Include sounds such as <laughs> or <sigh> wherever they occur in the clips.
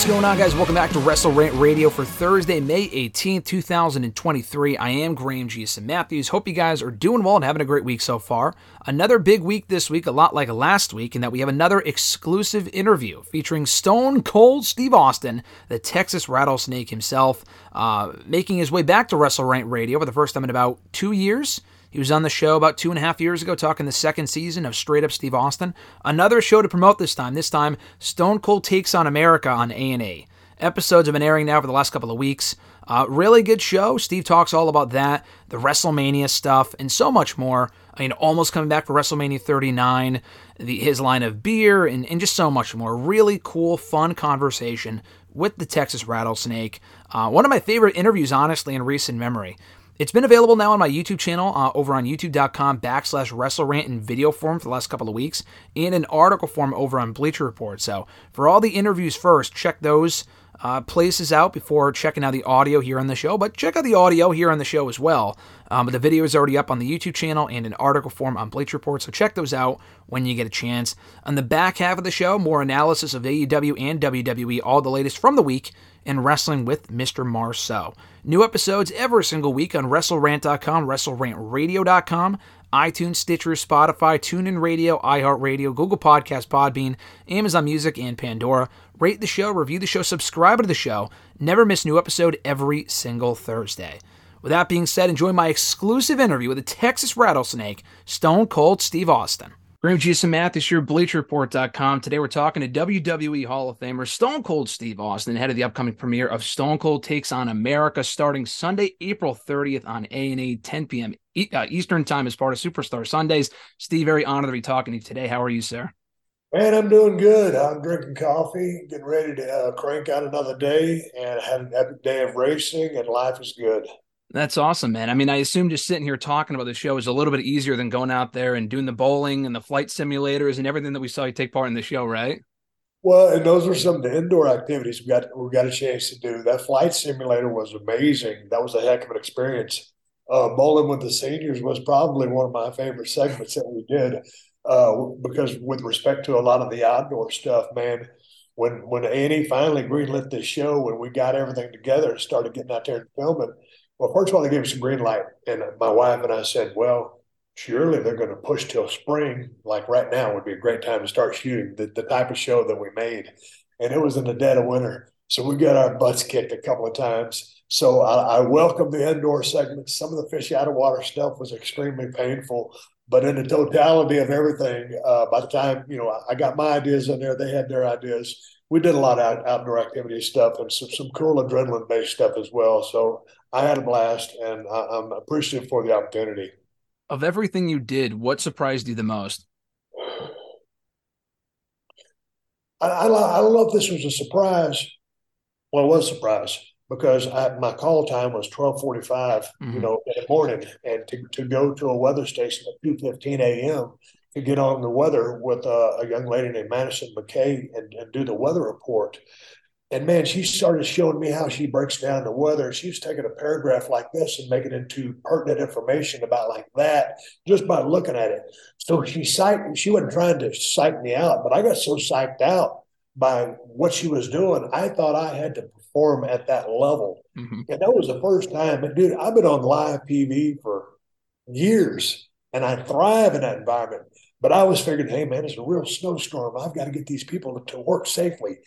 What's going on, guys? Welcome back to Wrestle Rant Radio for Thursday, May 18th, 2023. I am Graham Jason Matthews. Hope you guys are doing well and having a great week so far. Another big week this week, a lot like last week, in that we have another exclusive interview featuring Stone Cold Steve Austin, the Texas Rattlesnake himself, uh, making his way back to Wrestle Rant Radio for the first time in about two years. He was on the show about two and a half years ago talking the second season of Straight Up Steve Austin. Another show to promote this time. This time, Stone Cold Takes on America on A&E. Episodes have been airing now for the last couple of weeks. Uh, really good show. Steve talks all about that, the WrestleMania stuff, and so much more. I mean, almost coming back for WrestleMania 39, the, his line of beer, and, and just so much more. Really cool, fun conversation with the Texas Rattlesnake. Uh, one of my favorite interviews, honestly, in recent memory. It's been available now on my YouTube channel uh, over on youtube.com backslash WrestleRant in video form for the last couple of weeks and in article form over on Bleacher Report. So for all the interviews first, check those uh, places out before checking out the audio here on the show. But check out the audio here on the show as well. Um, the video is already up on the YouTube channel and in article form on Bleacher Report. So check those out when you get a chance. On the back half of the show, more analysis of AEW and WWE, all the latest from the week in wrestling with Mr. Marceau. New episodes every single week on WrestleRant.com, WrestleRantRadio.com, iTunes, Stitcher, Spotify, TuneIn Radio, iHeartRadio, Google Podcast, Podbean, Amazon Music, and Pandora. Rate the show, review the show, subscribe to the show. Never miss new episode every single Thursday. With that being said, enjoy my exclusive interview with the Texas Rattlesnake, Stone Cold Steve Austin. Graham Jason Matthews here, BleacherReport.com. Today we're talking to WWE Hall of Famer Stone Cold Steve Austin, ahead of the upcoming premiere of Stone Cold Takes on America, starting Sunday, April 30th on A&E, 10 p.m. Uh, Eastern Time as part of Superstar Sundays. Steve, very honored to be talking to you today. How are you, sir? Man, I'm doing good. I'm drinking coffee, getting ready to uh, crank out another day, and had an epic day of racing, and life is good. That's awesome, man. I mean, I assume just sitting here talking about the show is a little bit easier than going out there and doing the bowling and the flight simulators and everything that we saw you take part in the show, right? Well, and those were some of the indoor activities we got we got a chance to do. That flight simulator was amazing. That was a heck of an experience. Uh, bowling with the seniors was probably one of my favorite segments that we did uh, because with respect to a lot of the outdoor stuff, man. When when A&E finally greenlit this show and we got everything together and started getting out there and filming, well, first of all, they gave us a green light, and my wife and I said, "Well, surely they're going to push till spring. Like right now would be a great time to start shooting the, the type of show that we made." And it was in the dead of winter, so we got our butts kicked a couple of times. So I, I welcome the indoor segments. Some of the fish out of water stuff was extremely painful, but in the totality of everything, uh, by the time you know I got my ideas in there, they had their ideas. We did a lot of out, outdoor activity stuff and some, some cool adrenaline based stuff as well. So I had a blast, and I, I'm appreciative for the opportunity. Of everything you did, what surprised you the most? I, I, I don't know if this was a surprise. Well, it was a surprise because I, my call time was twelve forty five, Mhm. you know, in the morning, and to, to go to a weather station at two fifteen a.m. to get on the weather with a, a young lady named Madison McKay and, and do the weather report. And man, she started showing me how she breaks down the weather. She was taking a paragraph like this and making it into pertinent information about like that just by looking at it. So she psyched, she wasn't trying to psych me out, but I got so psyched out by what she was doing, I thought I had to perform at that level. Mhm. And that was the first time. And dude, I've been on live TV for years and I thrive in that environment. But I was figuring, hey man, it's a real snowstorm. I've got to get these people to work safely.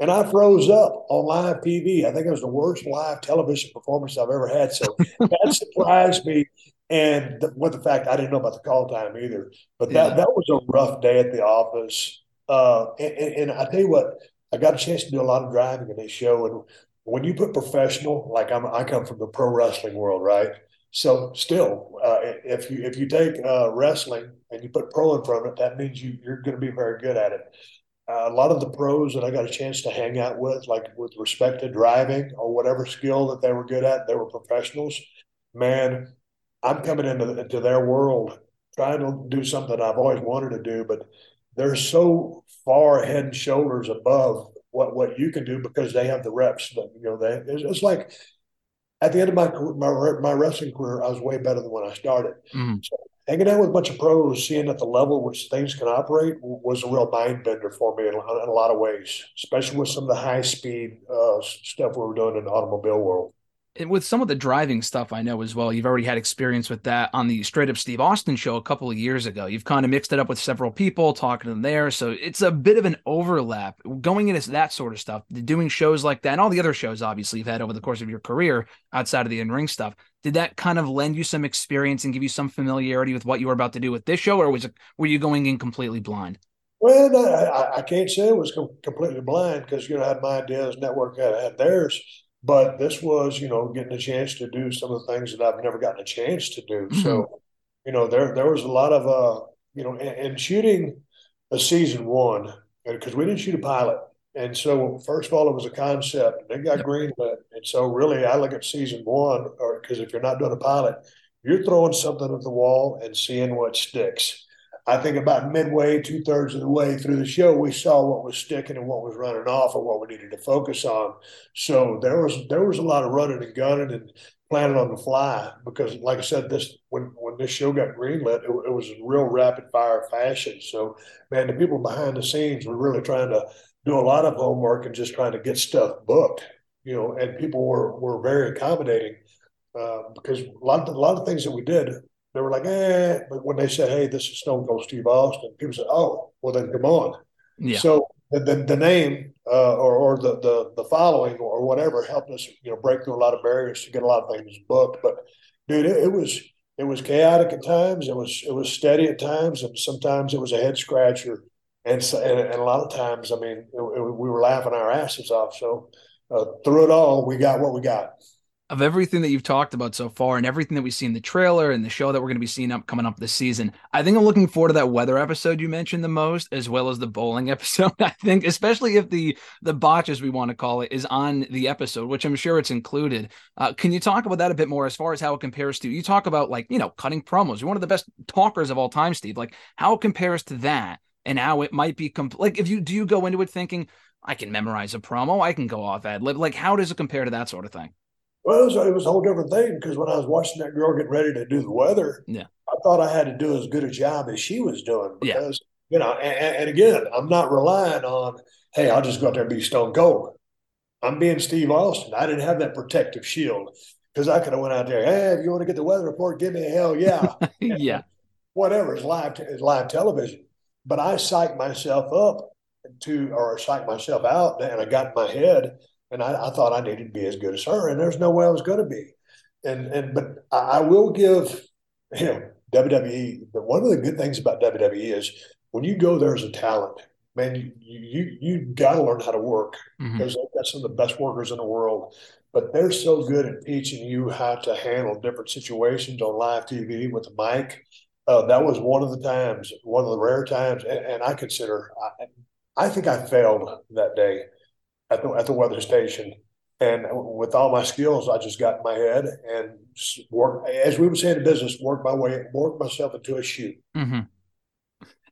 And I froze up on live TV. I think it was the worst live television performance I've ever had. So that <laughs> surprised me. And the, with the fact I didn't know about the call time either. But that, Yeah. that was a rough day at the office. Uh, and, and, and I tell you what, I got a chance to do a lot of driving in this show, and when you put professional, like I'm, I come from the pro wrestling world, right? So still, uh, if you if you take uh, wrestling and you put pro in front of it, that means you you're going to be very good at it. Uh, a lot of the pros that I got a chance to hang out with, like with respect to driving or whatever skill that they were good at, they were professionals. Man, I'm coming into, into their world trying to do something I've always wanted to do, but they're so far head and shoulders above what what you can do because they have the reps. That, you know, they it's, it's like at the end of my my my wrestling career, I was way better than when I started. Mhm. So hanging out with a bunch of pros, seeing at the level which things can operate, was a real mind bender for me in, a- in a lot of ways, especially with some of the high speed uh, stuff we were doing in the automobile world. With some of the driving stuff I know as well, you've already had experience with that on the Straight Up Steve Austin show a couple of years ago. You've kind of mixed it up with several people, talking to them there. So it's a bit of an overlap going into that sort of stuff, doing shows like that, and all the other shows obviously you've had over the course of your career outside of the in ring stuff. Did that kind of lend you some experience and give you some familiarity with what you were about to do with this show, or was it were you going in completely blind? Well, I- I can't say it was completely blind because you know I had my ideas, network had, had theirs, but this was you know getting a chance to do some of the things that I've never gotten a chance to do. So, you know, there there was a lot of uh, you know, and, and shooting a season one because we didn't shoot a pilot, and so first of all, it was a concept. It got Yep. greenlit, and so really, I look at season one, or because if you're not doing a pilot, you're throwing something at the wall and seeing what sticks. I think about midway, two thirds of the way through the show, we saw what was sticking and what was running off, and what we needed to focus on. So there was there was a lot of running and gunning and planning on the fly because, like I said, this when when this show got greenlit, it, it was in real rapid fire fashion. So man, the people behind the scenes were really trying to do a lot of homework and just trying to get stuff booked. You know, and people were were very accommodating uh, because a lot of, a lot of things that we did they were like, eh. But when they said, hey, this is Stone Cold Steve Austin, people said, oh, well, then come on. Yeah. So the, the, name uh, or, or the, the the following or whatever helped us, you know, break through a lot of barriers to get a lot of things booked. But dude, it, it was it was chaotic at times. It was it was steady at times, and sometimes it was a head scratcher. And so, and, and a lot of times, I mean, it, it, we were laughing our asses off. So uh, through it all, we got what we got. Of everything that you've talked about so far and everything that we see in the trailer and the show that we're going to be seeing up coming up this season, I think I'm looking forward to that weather episode you mentioned the most, as well as the bowling <laughs> episode. I think, especially if the the botch, as we want to call it, is on the episode, which I'm sure it's included. Uh, can you talk about that a bit more as far as how it compares to? You talk about like you know cutting promos. You're one of the best talkers of all time, Steve. Like how it compares to that and how it might be compl- like if you do you go into it thinking I can memorize a promo, I can go off ad lib. Like how does it compare to that sort of thing? Well, it was, it was a whole different thing because when I was watching that girl get ready to do the weather, Yeah. I thought I had to do as good a job as she was doing Yeah. because you know, and, and again, I'm not relying on, hey, I'll just go out there and be Stone Cold. I'm being Steve Austin. I didn't have that protective shield because I could have went out there, hey, if you want to get the weather report, give me a hell yeah, <laughs> yeah. whatever. It's live, it's live television. But I psyched myself up to, or psyched myself out, and I got in my head, and I, I thought I needed to be as good as her, and there's no way I was going to be. And and but I, I will give, you know, WWE. But one of the good things about WWE is when you go there as a talent, man, you you you got to learn how to work Mhm. because they've got some of the best workers in the world. But they're so good at teaching you how to handle different situations on live TV with the mic. Uh, that was one of the times, one of the rare times, and, and I consider, I, I think I failed that day at the at the weather station. And with all my skills, I just got in my head and s- work, as we would say in business, work my way, work myself into a shoot. hmm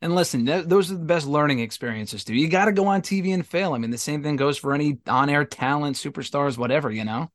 And listen, th- those are the best learning experiences too. You got to go on TV and fail. I mean, the same thing goes for any on-air talent, superstars, whatever. You know.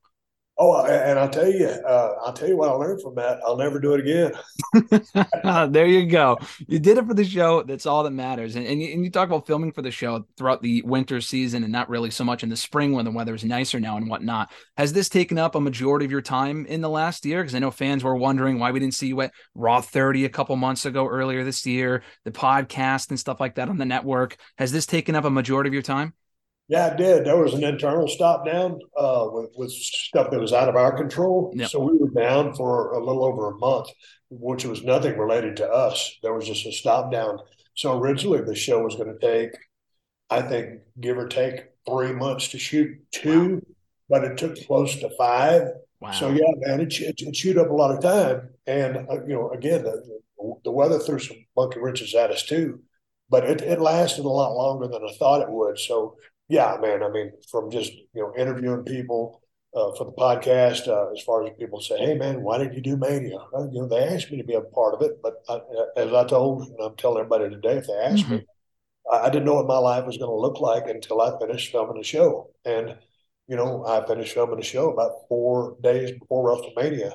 Oh, and I'll tell you, uh, I'll tell you what I learned from that. I'll never do it again. <laughs> there you go. You did it for the show. That's all that matters. And, and, you, and you talk about filming for the show throughout the winter season and not really so much in the spring when the weather is nicer now and whatnot. Has this taken up a majority of your time in the last year? Because I know fans were wondering why we didn't see you at Raw 30 a couple months ago earlier this year, the podcast and stuff like that on the network. Has this taken up a majority of your time? Yeah, I did. There was an internal stop down uh, with, with stuff that was out of our control. Yep. So we were down for a little over a month, which was nothing related to us. There was just a stop down. So originally the show was going to take I think, give or take three months to shoot two, but it took close to five. Wow. So yeah, man, it, it, it chewed up a lot of time, and uh, you know, again, the, the weather threw some monkey wrenches at us too, but it, it lasted a lot longer than I thought it would. So yeah, man, I mean, from just you know interviewing people uh, for the podcast, uh, as far as people say, hey man, why did you do Mania? Well, you know, they asked me to be a part of it, but I, as I told, and I'm telling everybody today, if they asked me, I, I didn't know what my life was going to look like until I finished filming the show, and you know, I finished filming the show about four days before WrestleMania.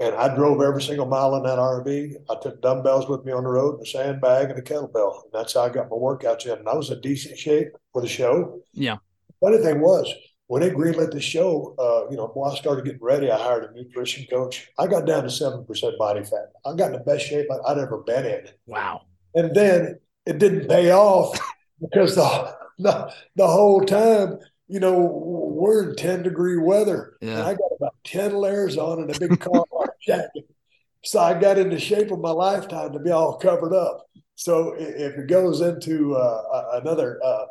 And I drove every single mile in that RV. I took dumbbells with me on the road, and a sandbag, and a kettlebell. And that's how I got my workouts in. And I was in decent shape for the show. Yeah. Funny thing was, when they greenlit the show, uh, you know, when I started getting ready, I hired a nutrition coach. I got down to 7% body fat. I got in the best shape I- I'd ever been in. Wow. And then it didn't pay off because the, the, the whole time, you know, we're in 10 degree weather. And I got about 10 layers on and a big car <laughs> jacket. So I got into shape of my lifetime to be all covered up. So if it goes into uh, another uh,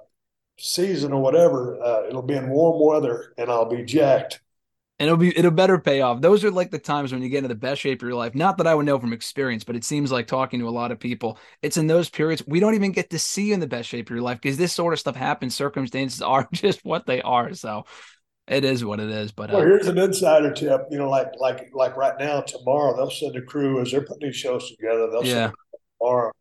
season or whatever, uh, it'll be in warm weather and I'll be jacked. And it'll be it'll better pay off. Those are like the times when you get into the best shape of your life. Not that I would know from experience, but it seems like talking to a lot of people, it's in those periods we don't even get to see you in the best shape of your life because this sort of stuff happens. Circumstances <laughs> are just what they are. So it is what it is. But Well, uh, here's an insider tip. You know, like like like right now, tomorrow they'll send a crew as they're putting these shows together. They'll Yeah. send tomorrow,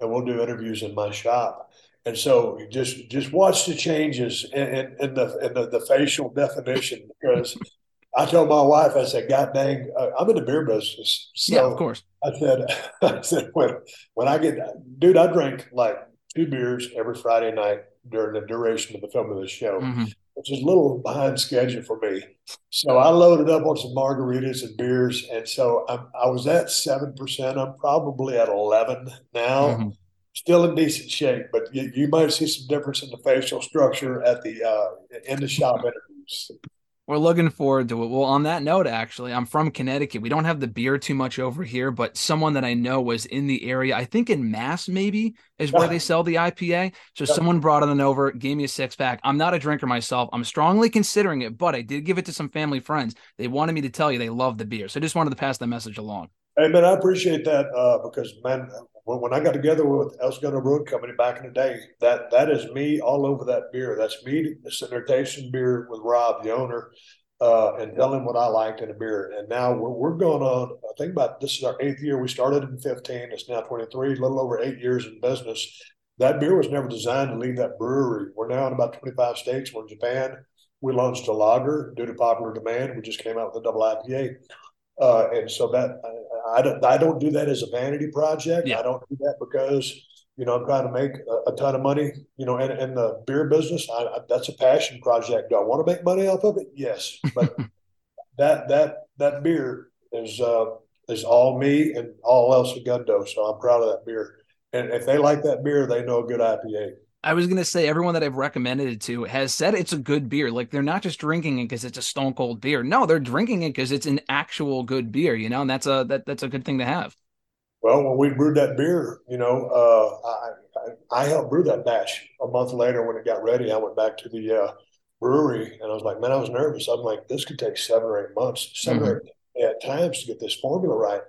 and we'll do interviews in my shop. And so just just watch the changes in, in, in the in the, the facial definition because I told my wife, I said, God dang, uh, I'm in the beer business. So yeah, of course. I said, <laughs> I said when when I get, dude, I drink like two beers every Friday night during the duration of the film of the show Mhm. Which is a little behind schedule for me. So I loaded up on some margaritas and beers, and so I'm, I was at seven percent. I'm probably at eleven now. Mhm. Still in decent shape, but you, you might see some difference in the facial structure at the uh, in the shop interviews. We're looking forward to it. Well, on that note, actually, I'm from Connecticut. We don't have the beer too much over here, but someone that I know was in the area, I think in Mass, maybe, is where Yeah. they sell the IPA. So Yeah. someone brought it on over, gave me a six pack. I'm not a drinker myself. I'm strongly considering it, but I did give it to some family friends. They wanted me to tell you they love the beer. So I just wanted to pass that message along. Hey man, I appreciate that uh, because man, when, when I got together with El Segundo Brewing Company back in the day, that that is me all over that beer. That's me sitting there tasting beer with Rob, the owner, uh, and telling him what I liked in a beer. And now we're, we're going on. I think about this is our eighth year. We started in fifteen. It's now twenty three. A little over eight years in business. That beer was never designed to leave that brewery. We're now in about twenty five states. We're in Japan. We launched a lager due to popular demand. We just came out with a double IPA. Uh, and so that I, don't I don't do that as a vanity project. Yeah. I don't do that because you know I'm trying to make a, a ton of money. You know, in, in the beer business, I, I, that's a passion project. Do I want to make money off of it? Yes, but <laughs> that that that beer is uh, is all me and all El Segundo. So I'm proud of that beer. And if they like that beer, they know a good IPA. I was gonna say everyone that I've recommended it to has said it's a good beer. Like they're not just drinking it because it's a stone cold beer. No, they're drinking it because it's an actual good beer. You know, and that's a that, that's a good thing to have. Well, when we brewed that beer, you know, uh, I, I I helped brew that batch. A month later, when it got ready, I went back to the uh, brewery and I was like, man, I was nervous. I'm like, this could take seven or eight months, 7 or eight times to get this formula right.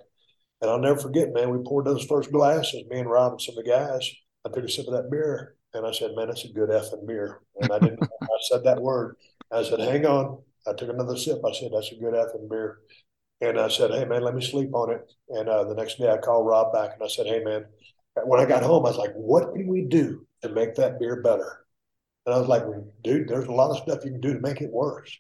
And I'll never forget, man. We poured those first glasses, me and Rob and some of the guys. I took a sip of that beer and I said, man, that's a good effing beer. And I didn't. I said that word. I said, hang on. I took another sip. I said, that's a good effing beer. And I said, hey, man, let me sleep on it. And uh, the next day I called Rob back and I said, hey, man, when I got home, I was like, what can we do to make that beer better? And I was like, dude, there's a lot of stuff you can do to make it worse.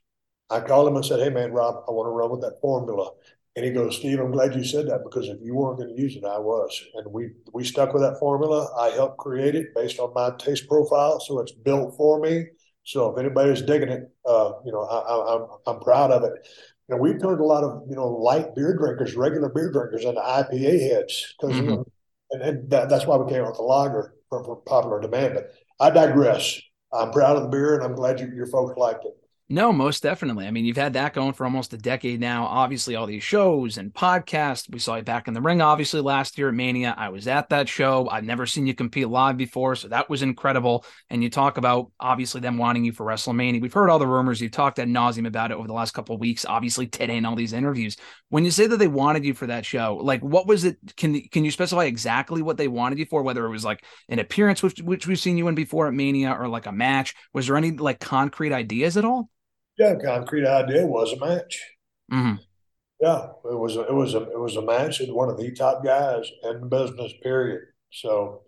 I called him and said, hey, man, Rob, I want to run with that formula. And he goes, Steve, I'm glad you said that because if you weren't going to use it, I was. And we we stuck with that formula. I helped create it based on my taste profile, so it's built for me. So if anybody's digging it, uh, you know, I, I, I'm I'm proud of it. You know, we've turned a lot of you know light beer drinkers, regular beer drinkers, into IPA heads because you know, and, and that, that's why we came out with the lager for, for popular demand. But I digress. I'm proud of the beer, and I'm glad you, your folks liked it. No, most definitely. I mean, you've had that going for almost a decade now. Obviously, all these shows and podcasts. We saw you back in the ring, obviously, last year at Mania. I was at that show. I've never seen you compete live before, so that was incredible. And you talk about obviously them wanting you for WrestleMania. We've heard all the rumors. You've talked ad nauseum about it over the last couple of weeks. Obviously, today in all these interviews. When you say that they wanted you for that show, like what was it? Can can you specify exactly what they wanted you for? Whether it was like an appearance, which which we've seen you in before at Mania, or like a match. Was there any like concrete ideas at all? Yeah, concrete idea was a match. hmm Yeah, it was a, it was a it was a match with one of the top guys in the business. Period. So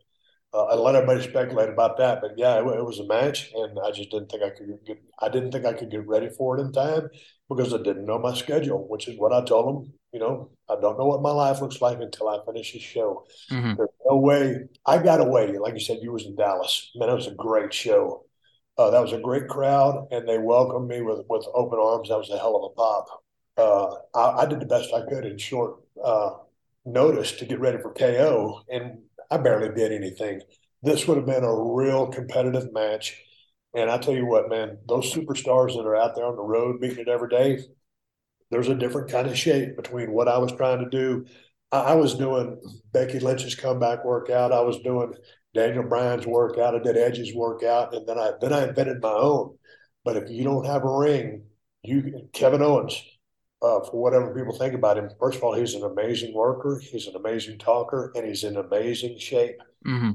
uh, I let everybody speculate about that, but yeah, it, it was a match, and I just didn't think I could get I didn't think I could get ready for it in time because I didn't know my schedule, which is what I told them. You know, I don't know what my life looks like until I finish this show. hmm There's no way. I got away. Like you said, you was in Dallas. Man, it was a great show. Uh, that was a great crowd, and they welcomed me with with open arms. That was a hell of a pop. Uh, I, I did the best I could in short uh, notice to get ready for KO, and I barely did anything. This would have been a real competitive match. And I tell you what, man, those superstars that are out there on the road beating it every day, there's a different kind of shape between what I was trying to do. I, I was doing Becky Lynch's comeback workout. I was doing Daniel Bryan's workout. I did Edge's workout, and then I then I invented my own. But if you don't have a ring, you Kevin Owens, uh, for whatever people think about him, first of all, he's an amazing worker. He's an amazing talker, and he's in amazing shape. hmm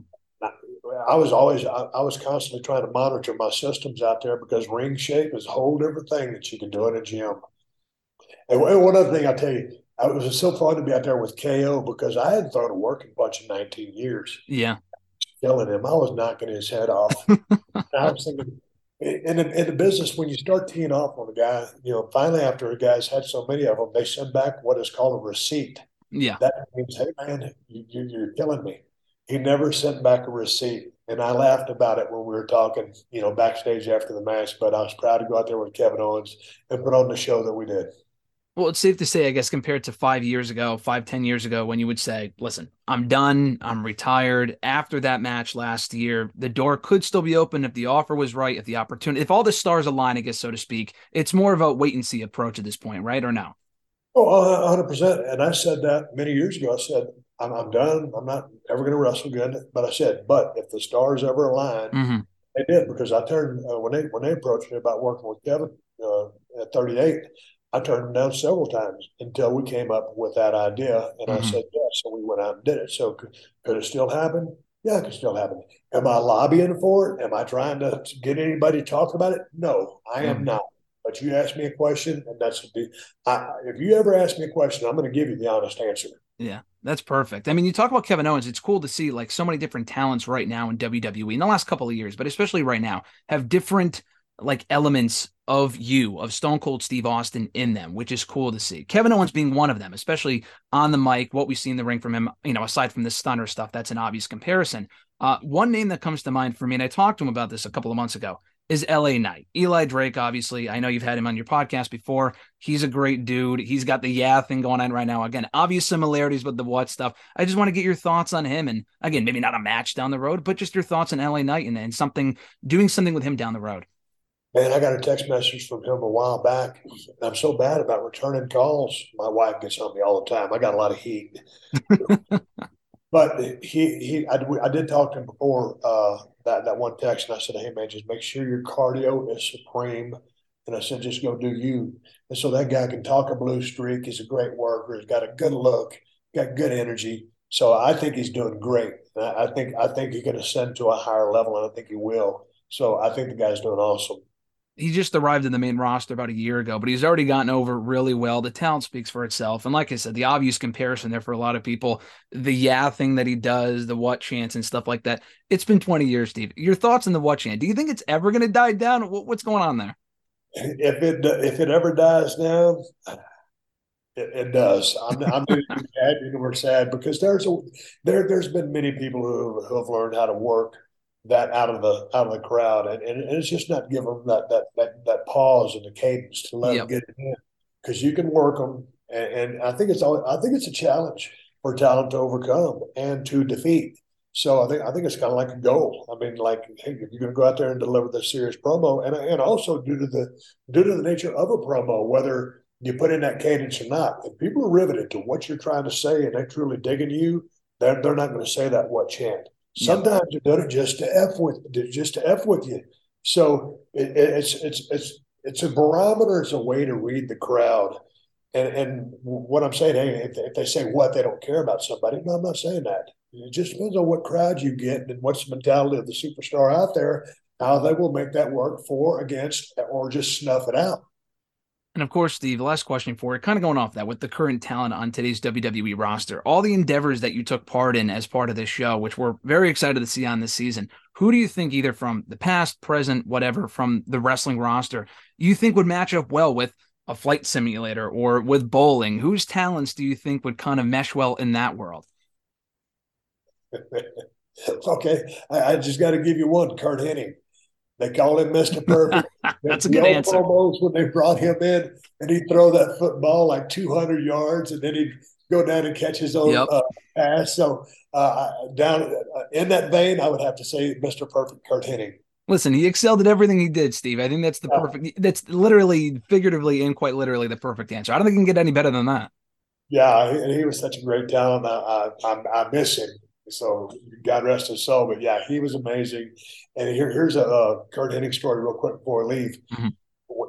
I was always I, I was constantly trying to monitor my systems out there because ring shape is a whole different thing that you can do in a gym. And one one other thing I tell you, it was so fun to be out there with KO because I hadn't thrown a working punch in 19 years. Yeah. Killing him, I was knocking his head off. <laughs> I was thinking, in the, in the business, when you start teeing off on a guy, you know, finally after a guy's had so many of them, they send back what is called a receipt. Yeah. That means, hey man, you, you, you're killing me. He never sent back a receipt, and I laughed about it when we were talking, you know, backstage after the match. But I was proud to go out there with Kevin Owens and put on the show that we did. Well, it's safe to say, I guess, compared to five years ago, five, ten years ago, when you would say, listen, I'm done, I'm retired. After that match last year, the door could still be open if the offer was right, if the opportunity, if all the stars align, I guess, so to speak. It's more of a wait and see approach at this point, right? Or no? hundred percent. And I said that many years ago. I said, I'm, I'm done. I'm not ever going to wrestle again. But I said, but if the stars ever align, hmm they did because I turned uh, when they when they approached me about working with Kevin uh, at 38. I turned them down several times until we came up with that idea, and I Mhm. said yes. So we went out and did it. So could, could it still happen? Yeah, it could still happen. Am I lobbying for it? Am I trying to get anybody to talk about it? No, I am Mhm. not. But you asked me a question, and that's the. I, if you ever ask me a question, I'm going to give you the honest answer. Yeah, that's perfect. I mean, you talk about Kevin Owens. It's cool to see like so many different talents right now in WWE in the last couple of years, but especially right now, have different like elements of you, of Stone Cold Steve Austin in them, which is cool to see. Kevin Owens being one of them, especially on the mic, what we see in the ring from him, you know, aside from the stunner stuff, that's an obvious comparison. Uh, one name that comes to mind for me, and I talked to him about this a couple of months ago, is LA Knight. Eli Drake, obviously. I know you've had him on your podcast before. He's a great dude. He's got the yeah thing going on right now. Again, obvious similarities with the what stuff. I just want to get your thoughts on him. And again, maybe not a match down the road, but just your thoughts on LA Knight and, and something, doing something with him down the road. Man, I got a text message from him a while back. I'm so bad about returning calls. My wife gets on me all the time. I got a lot of heat. <laughs> but he, he, I, I did talk to him before uh, that that one text, and I said, "Hey man, just make sure your cardio is supreme." And I said, "Just go do you." And so that guy can talk a blue streak. He's a great worker. He's got a good look. Got good energy. So I think he's doing great. I, I think I think he can ascend to a higher level, and I think he will. So I think the guy's doing awesome. He just arrived in the main roster about a year ago, but he's already gotten over really well. The talent speaks for itself. And like I said, the obvious comparison there for a lot of people, the yeah thing that he does, the what chance and stuff like that. It's been 20 years, Steve. Your thoughts on the what chant? Do you think it's ever going to die down? What's going on there? If it if it ever dies down, it, it does. I'm I'm happy <laughs> nor sad because there's a there there's been many people who who have learned how to work that out of the out of the crowd, and, and it's just not giving them that that that that pause and the cadence to let Yep. them get it in because you can work them, and, and I think it's all I think it's a challenge for talent to overcome and to defeat. So I think I think it's kind of like a goal. I mean, like, hey, if you're going to go out there and deliver this serious promo, and and also due to the due to the nature of a promo, whether you put in that cadence or not, if people are riveted to what you're trying to say and they're truly digging you, they're they're not going to say that what chant. Sometimes they're doing it just to f with just to f with you. So it, it- it's it's it's it's a barometer. It's a way to read the crowd. And and what I'm saying, hey, if if they say what they don't care about somebody, no, I'm not saying that. It just depends on what crowd you get and what's the mentality of the superstar out there, how they will make that work for, against, or just snuff it out. And of course, the last question for it, kind of going off that with the current talent on today's WWE roster, all the endeavors that you took part in as part of this show, which we're very excited to see on this season, who do you think, either from the past, present, whatever, from the wrestling roster, you think would match up well with a flight simulator or with bowling? Whose talents do you think would kind of mesh well in that world? <laughs> okay, I, I just got to give you one, Curt Hennig. They call him Mr. Perfect. <laughs> That's a good answer. Promos when they brought him in, and he'd throw that football like 200 yards, and then he'd go down and catch his own Yep. uh, pass. So uh, down uh, in that vein, I would have to say Mr. Perfect, Curt Hennig. Listen, he excelled at everything he did, Steve. I think that's the perfect, that's literally, figuratively, and quite literally the perfect answer. I don't think you can get any better than that. Yeah, he, he was such a great talent. I, I, I miss him. So God rest his soul. But yeah, he was amazing. And here, here's a uh, Curt Hennig story, real quick before I leave. Mhm.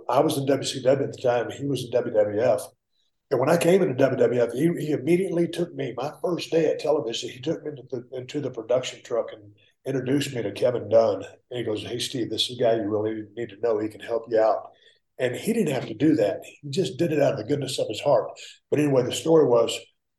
I was in WCW at the time. He was in WWF. And when I came into WWF, he, he immediately took me. My first day at television, he took me into the, into the production truck and introduced me to Kevin Dunn. And he goes, "Hey, Steve, this is a guy you really need to know. He can help you out." And he didn't have to do that. He just did it out of the goodness of his heart. But anyway, the story was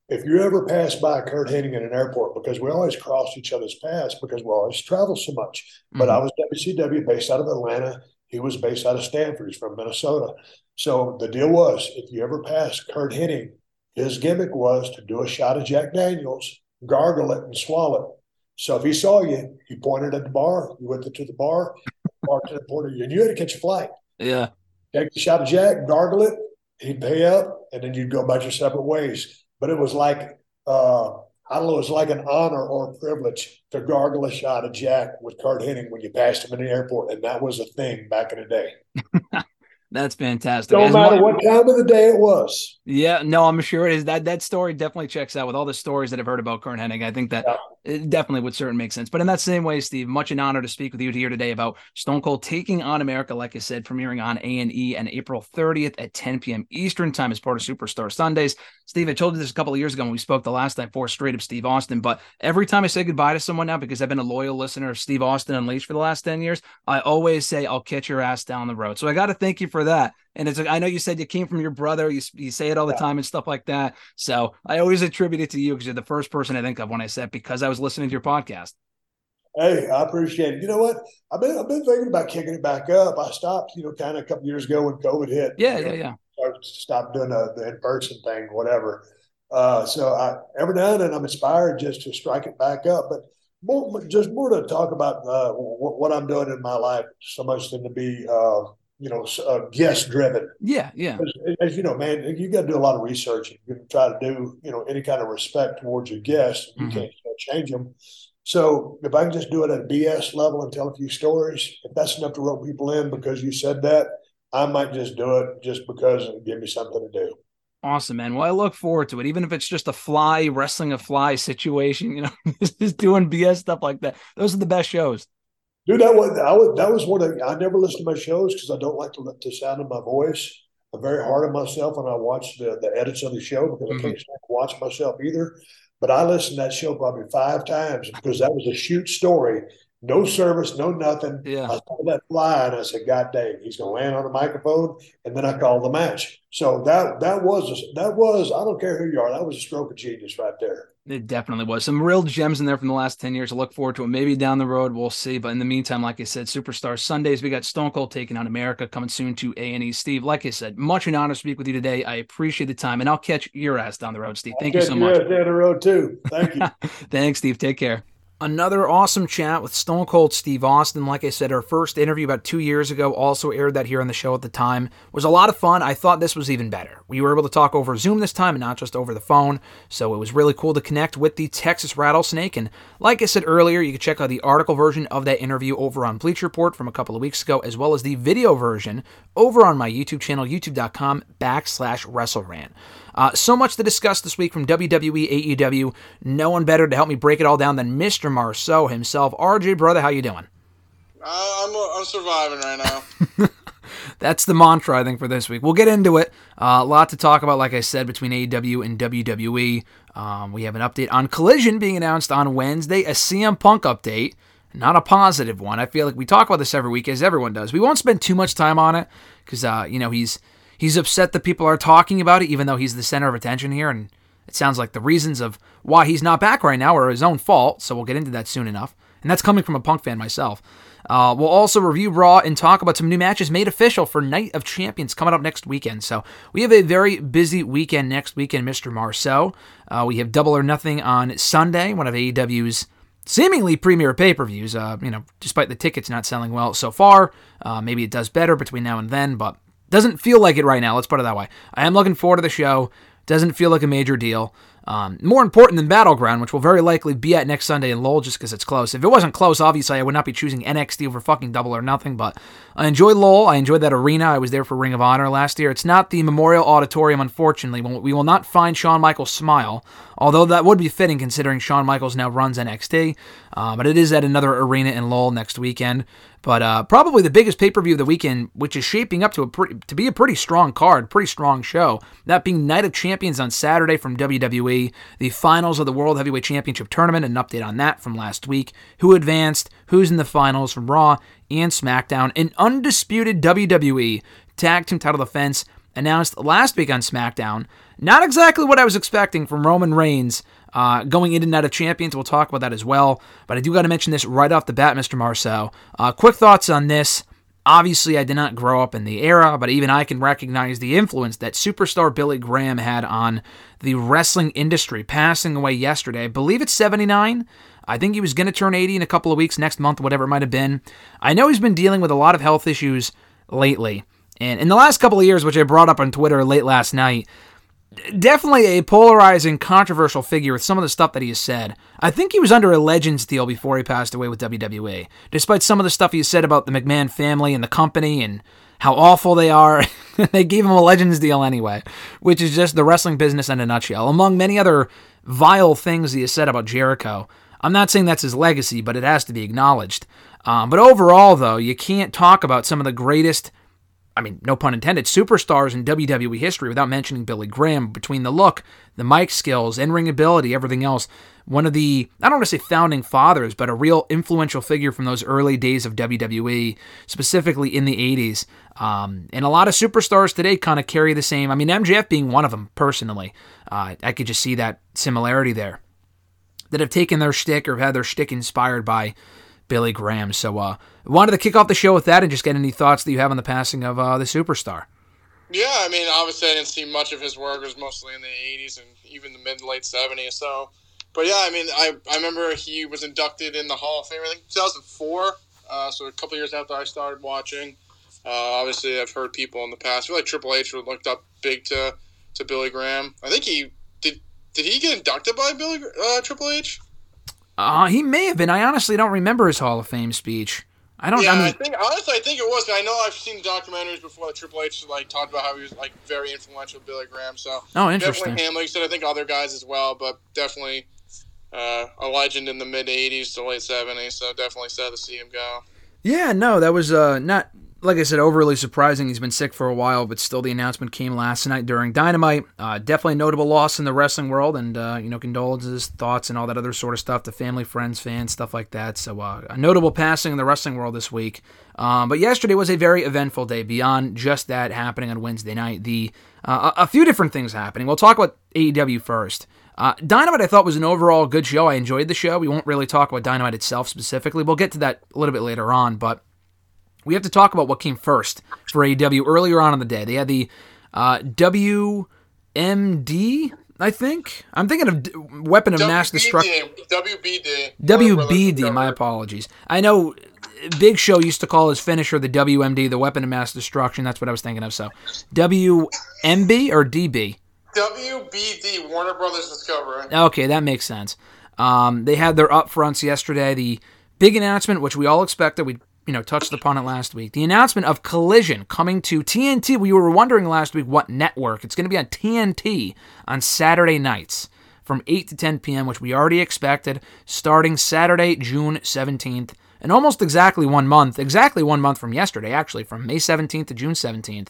if you ever pass by Curt Hennig in an airport, because we always crossed each other's paths because we always travel so much. But Mhm. I was WCW based out of Atlanta. He was based out of Stamford. He's from Minnesota. So the deal was if you ever pass Curt Hennig, his gimmick was to do a shot of Jack Daniels, gargle it, and swallow it. So if he saw you, he pointed at the bar. You went to the bar, bar to the porter, and you had to catch a flight Yeah. take the shot of Jack, gargle it, he'd pay up, and then you'd go about your separate ways. But it was like, uh, I don't know, it was like an honor or a privilege to gargle a shot of Jack with Curt Hennig when you passed him in the airport. And that was a thing back in the day. <laughs> That's fantastic. No matter what time of the day it was. Yeah, no, I'm sure it is. That that story definitely checks out with all the stories that I've heard about Curt Hennig. I think that Yeah. it definitely would certainly make sense. But in that same way, Steve, much an honor to speak with you here today about Stone Cold taking on America, like I said, premiering on A and E on April 30th at 10 p.m. Eastern time as part of Superstar Sundays. Steve, I told you this a couple of years ago when we spoke the last time for straight up Steve Austin. But every time I say goodbye to someone now, because I've been a loyal listener of Steve Austin Unleashed for the last 10 years, I always say I'll catch your ass down the road. So I got to thank you for that. And it's like I know you said you came from your brother. You, you say it all the Yeah. time and stuff like that. So I always attribute it to you because you're the first person I think of when I said because I was listening to your podcast. Hey, I appreciate it. You know what? I've been I've been thinking about kicking it back up. I stopped, you know, kind of a couple years ago when COVID hit. Yeah, You know, yeah, yeah. started to stop doing the, the in-person thing, whatever. Uh, so I, every now and then I'm inspired just to strike it back up, but more, just more to talk about uh, what, what I'm doing in my life, so much than to be, uh, you know, uh, guest driven. Yeah, yeah. As, as you know, man, you got to do a lot of research. You can try to do, you know, any kind of respect towards your guests. You Mhm. can't change them. So if I can just do it at a BS level and tell a few stories, if that's enough to rope people in because you said that, I might just do it just because it give me something to do. Awesome, man. Well, I look forward to it, even if it's just a fly wrestling a fly situation, you know, <laughs> just doing BS stuff like that. Those are the best shows. Dude, that was I was that was one of I never listen to my shows because I don't like to let the sound of my voice. I'm very hard on myself when I watch the, the edits of the show because Mhm. I can't watch myself either. But I listened to that show probably five times because that was a shoot story, no service, no nothing. Yeah. I saw that fly and I said, God dang, he's gonna land on the microphone, and then I called the match. So that that was a, that was I don't care who you are, that was a stroke of genius right there. It definitely was. Some real gems in there from the last 10 years. I look forward to it. Maybe down the road, we'll see. But in the meantime, like I said, Superstar Sundays, we got Stone Cold taking on America coming soon to A&E. Steve, like I said, much an honor to speak with you today. I appreciate the time, and I'll catch your ass down the road, Steve. Thank you so much. down the road too. Thank you. <laughs> Thanks, Steve. Take care. Another awesome chat with Stone Cold Steve Austin. Like I said, our first interview about two years ago, also aired that here on the show at the time. Was a lot of fun. I thought this was even better. We were able to talk over Zoom this time and not just over the phone. So it was really cool to connect with the Texas Rattlesnake. And like I said earlier, you can check out the article version of that interview over on Bleacher Report from a couple of weeks ago, as well as the video version over on my YouTube channel, youtube.com backslash WrestleRant. Uh, so much to discuss this week from WWE, AEW. No one better to help me break it all down than Mr. Marceau himself. RJ, brother, how you doing? Uh, I'm I'm surviving right now. <laughs> That's the mantra, I think, for this week. We'll get into it. Uh, a lot to talk about, like I said, between AEW and WWE. Um, we have an update on Collision being announced on Wednesday, a CM Punk update. Not a positive one. I feel like we talk about this every week, as everyone does. We won't spend too much time on it because, uh, you know, he's he's upset that people are talking about it, even though he's the center of attention here. And it sounds like the reasons of why he's not back right now are his own fault. So we'll get into that soon enough. And that's coming from a Punk fan myself. Uh, we'll also review Raw and talk about some new matches made official for Night of Champions coming up next weekend. So we have a very busy weekend next weekend, Mr. Marceau. Uh, we have Double or Nothing on Sunday, one of AEW's seemingly premier pay-per-views. Uh, you know, despite the tickets not selling well so far, uh, maybe it does better between now and then, but doesn't feel like it right now. Let's put it that way. I am looking forward to the show. Doesn't feel like a major deal. Um, more important than Battleground, which will very likely be at next Sunday in Lowell just because it's close. If it wasn't close, obviously I would not be choosing NXT over fucking Double or Nothing, but I enjoy Lowell. I enjoyed that arena. I was there for Ring of Honor last year. It's not the Memorial Auditorium, unfortunately. We will not find Shawn Michaels' smile, although that would be fitting considering Shawn Michaels now runs NXT. Uh, but it is at another arena in Lowell next weekend. But uh, probably the biggest pay per view of the weekend, which is shaping up to a to be a pretty strong card, pretty strong show. That being Night of Champions on Saturday from WWE, the finals of the World Heavyweight Championship tournament, an update on that from last week, who advanced, who's in the finals from Raw and SmackDown, an undisputed WWE tag team title defense announced last week on SmackDown. Not exactly what I was expecting from Roman Reigns. Uh, going into Night of Champions, we'll talk about that as well. But I do got to mention this right off the bat, Mr. Marceau. Uh, quick thoughts on this. Obviously, I did not grow up in the era, but even I can recognize the influence that superstar Billy Graham had on the wrestling industry, passing away yesterday. I believe it's 79. I think he was going to turn 80 in a couple of weeks, next month, whatever it might have been. I know he's been dealing with a lot of health issues lately. And in the last couple of years, which I brought up on Twitter late last night, definitely a polarizing, controversial figure with some of the stuff that he has said. I think he was under a Legends deal before he passed away with WWE, despite some of the stuff he said about the McMahon family and the company and how awful they are. <laughs> they gave him a Legends deal anyway, which is just the wrestling business in a nutshell, among many other vile things he has said about Jericho. I'm not saying that's his legacy, but it has to be acknowledged. Um, but overall, though, you can't talk about some of the greatest I mean, no pun intended, superstars in WWE history without mentioning Billy Graham. Between the look, the mic skills, in ring ability, everything else, one of the, I don't want to say founding fathers, but a real influential figure from those early days of WWE, specifically in the 80s. Um, and a lot of superstars today kind of carry the same. I mean, MJF being one of them, personally. Uh, I could just see that similarity there. That have taken their shtick or had their shtick inspired by Billy Graham. So, uh, wanted to kick off the show with that and just get any thoughts that you have on the passing of uh, the superstar. Yeah, I mean, obviously, I didn't see much of his work. It was mostly in the '80s and even the mid late '70s. So, but yeah, I mean, I, I remember he was inducted in the Hall of Fame. I think 2004. Uh, so a couple years after I started watching. Uh, obviously, I've heard people in the past. I feel like Triple H looked up big to to Billy Graham. I think he did. Did he get inducted by Billy uh, Triple H? Uh, he may have been. I honestly don't remember his Hall of Fame speech. I don't. Yeah, I I, mean, think honestly, I think it was. I know I've seen documentaries before that Triple H like talked about how he was like very influential, Billy Graham. So oh, interesting. definitely him. Like you said, I think other guys as well, but definitely uh, a legend in the mid '80s to late '70s. So definitely sad to see him go. Yeah, no, that was uh, not like I said, overly surprising. He's been sick for a while, but still, the announcement came last night during Dynamite. Uh, definitely a notable loss in the wrestling world, and uh, you know, condolences, thoughts, and all that other sort of stuff to family, friends, fans, stuff like that. So, uh, a notable passing in the wrestling world this week. Um, but yesterday was a very eventful day. Beyond just that happening on Wednesday night, the uh, a few different things happening. We'll talk about AEW first. Uh, Dynamite, I thought, was an overall good show. I enjoyed the show. We won't really talk about Dynamite itself specifically. We'll get to that a little bit later on, but we have to talk about what came first for AEW earlier on in the day. They had the uh, WMD I think I'm thinking of D- Weapon of Mass Destruction. WBD. WBD. My apologies. I know Big Show used to call his finisher the WMD, the Weapon of Mass Destruction. That's what I was thinking of. So WMB or DB? WBD, Warner Brothers Discovery. Okay, that makes sense. Um, they had their upfronts yesterday. The big announcement, which we all expected, we you know touched upon it last week. The announcement of Collision coming to TNT. We were wondering last week what network. It's going to be on TNT on Saturday nights from 8 to 10 p.m., which we already expected, starting Saturday, June 17th, and almost exactly one month, exactly one month from yesterday, actually, from May 17th to June 17th.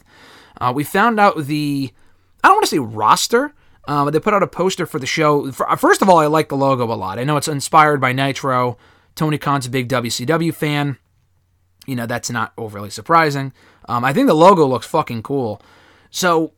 Uh, we found out the, I don't want to say roster, uh, but they put out a poster for the show. First of all, I like the logo a lot. I know it's inspired by Nitro. Tony Khan's a big WCW fan. You know, that's not overly surprising. Um, I think the logo looks fucking cool. So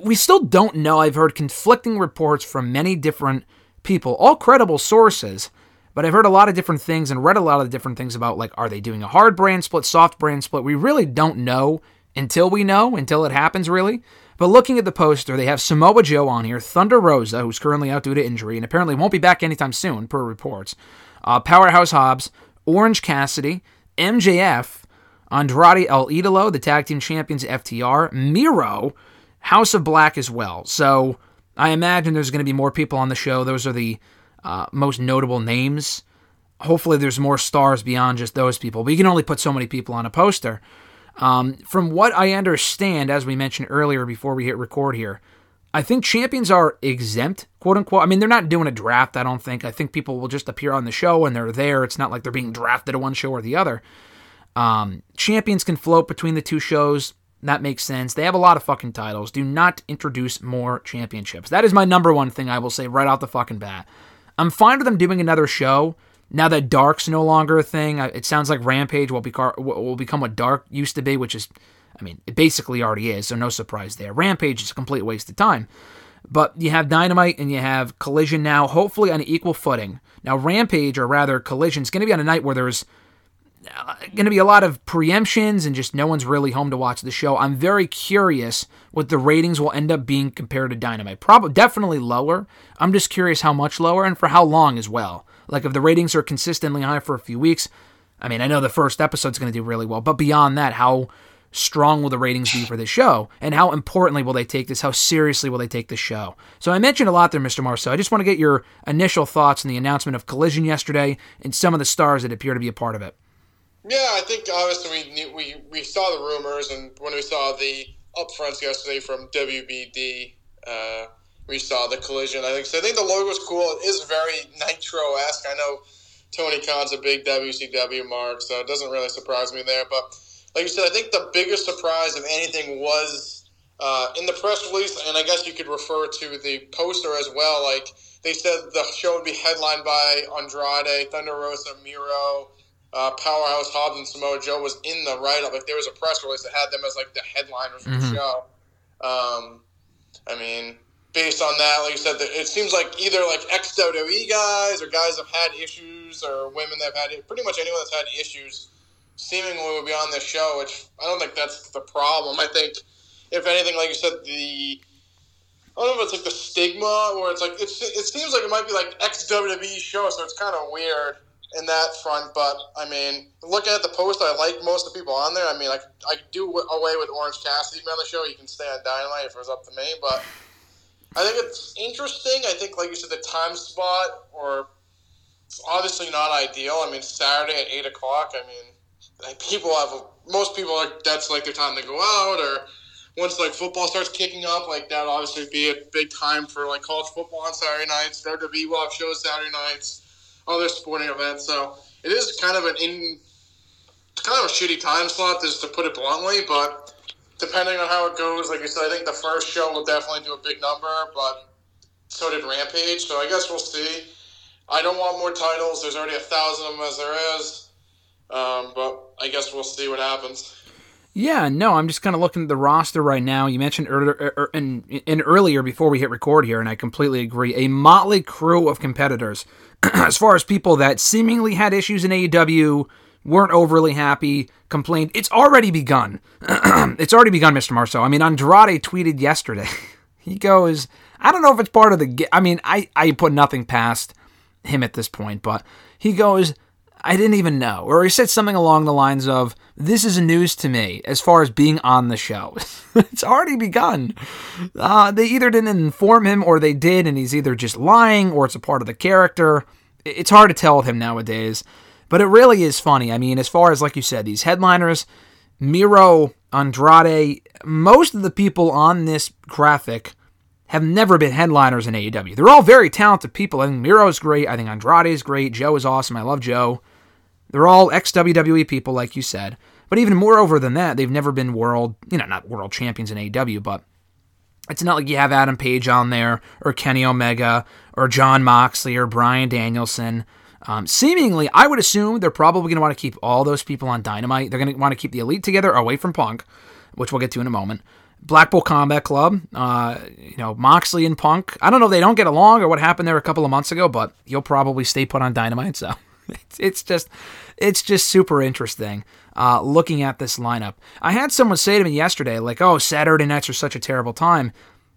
we still don't know. I've heard conflicting reports from many different people, all credible sources, but I've heard a lot of different things and read a lot of different things about like, are they doing a hard brand split, soft brand split? We really don't know until we know, until it happens, really. But looking at the poster, they have Samoa Joe on here, Thunder Rosa, who's currently out due to injury and apparently won't be back anytime soon, per reports. Uh, Powerhouse Hobbs, Orange Cassidy, MJF, Andrade El Idolo, the tag team champions FTR, Miro, House of Black as well. So I imagine there's going to be more people on the show. Those are the uh, most notable names. Hopefully, there's more stars beyond just those people. But you can only put so many people on a poster. Um, from what I understand, as we mentioned earlier before we hit record here, I think champions are exempt, quote unquote. I mean, they're not doing a draft, I don't think. I think people will just appear on the show and they're there. It's not like they're being drafted to one show or the other. Um, champions can float between the two shows. That makes sense. They have a lot of fucking titles. Do not introduce more championships. That is my number one thing I will say right out the fucking bat. I'm fine with them doing another show. Now that Dark's no longer a thing, it sounds like Rampage will, becar- will become what Dark used to be, which is, I mean, it basically already is, so no surprise there. Rampage is a complete waste of time. But you have Dynamite and you have Collision now, hopefully on an equal footing. Now, Rampage, or rather Collision, is going to be on a night where there's uh, going to be a lot of preemptions and just no one's really home to watch the show. I'm very curious what the ratings will end up being compared to Dynamite. Probably definitely lower. I'm just curious how much lower and for how long as well. Like if the ratings are consistently high for a few weeks, I mean, I know the first episode's going to do really well, but beyond that, how strong will the ratings be <sighs> for this show? And how importantly will they take this? How seriously will they take the show? So I mentioned a lot there, Mr. Marceau. I just want to get your initial thoughts on the announcement of Collision yesterday and some of the stars that appear to be a part of it. Yeah, I think obviously we knew, we we saw the rumors, and when we saw the upfronts yesterday from WBD, uh, we saw the collision. I think so. I think the logo's cool. It is very Nitro esque. I know Tony Khan's a big WCW mark, so it doesn't really surprise me there. But like you said, I think the biggest surprise of anything was uh, in the press release, and I guess you could refer to the poster as well. Like they said, the show would be headlined by Andrade, Thunder Rosa, Miro uh, Powerhouse Hobbs and Samoa Joe was in the write up. Like there was a press release that had them as like the headliners of the show. Um, I mean, based on that, like you said, it seems like either like ex WWE guys or guys have had issues or women that have had pretty much anyone that's had issues seemingly will be on this show. Which I don't think that's the problem. I think if anything, like you said, the I don't know if it's like the stigma or it's like it's, it seems like it might be like ex WWE show, so it's kind of weird in that front. But I mean, looking at the post, I like most of the people on there. I mean, I I do away with Orange Cassidy being on the show. You can stay on Dynamite if it was up to me, but I think it's interesting. I think, like you said, the time spot or it's obviously not ideal. I mean, Saturday at eight o'clock. I mean, like, people have most people are that's like their time to go out or once like football starts kicking up, like that obviously be a big time for like college football on Saturday nights. WWE have shows Saturday nights, other sporting events. So it is kind of an in, kind of a shitty time slot, just to put it bluntly. But depending on how it goes, like I said, I think the first show will definitely do a big number, but so did Rampage. So I guess we'll see. I don't want more titles. There's already a thousand of them as there is. Um, but I guess we'll see what happens. Yeah, no, I'm just kind of looking at the roster right now. You mentioned earlier, er, in, in earlier before we hit record here, and I completely agree. A motley crew of competitors. <clears throat> as far as people that seemingly had issues in AEW, weren't overly happy, complained. It's already begun. <clears throat> it's already begun, Mr. Marceau. I mean, Andrade tweeted yesterday. <laughs> he goes, I don't know if it's part of the. I mean, I I put nothing past him at this point, but he goes, I didn't even know, or he said something along the lines of, "This is news to me as far as being on the show. <laughs> it's already begun." Uh, they either didn't inform him, or they did, and he's either just lying, or it's a part of the character. It's hard to tell with him nowadays, but it really is funny. I mean, as far as like you said, these headliners. Miro, Andrade, most of the people on this graphic have never been headliners in AEW. They're all very talented people. I think Miro's great. I think Andrade is great. Joe is awesome. I love Joe. They're all ex WWE people, like you said. But even moreover than that, they've never been world, you know, not world champions in AEW, but it's not like you have Adam Page on there, or Kenny Omega, or Jon Moxley, or Bryan Danielson. Um, seemingly, I would assume they're probably going to want to keep all those people on Dynamite. They're going to want to keep the Elite together away from Punk, which we'll get to in a moment. Blackpool Combat Club, uh, you know, Moxley and Punk. I don't know if they don't get along or what happened there a couple of months ago, but you'll probably stay put on Dynamite. So it's, it's just, it's just super interesting uh, looking at this lineup. I had someone say to me yesterday, like, "Oh, Saturday nights are such a terrible time,"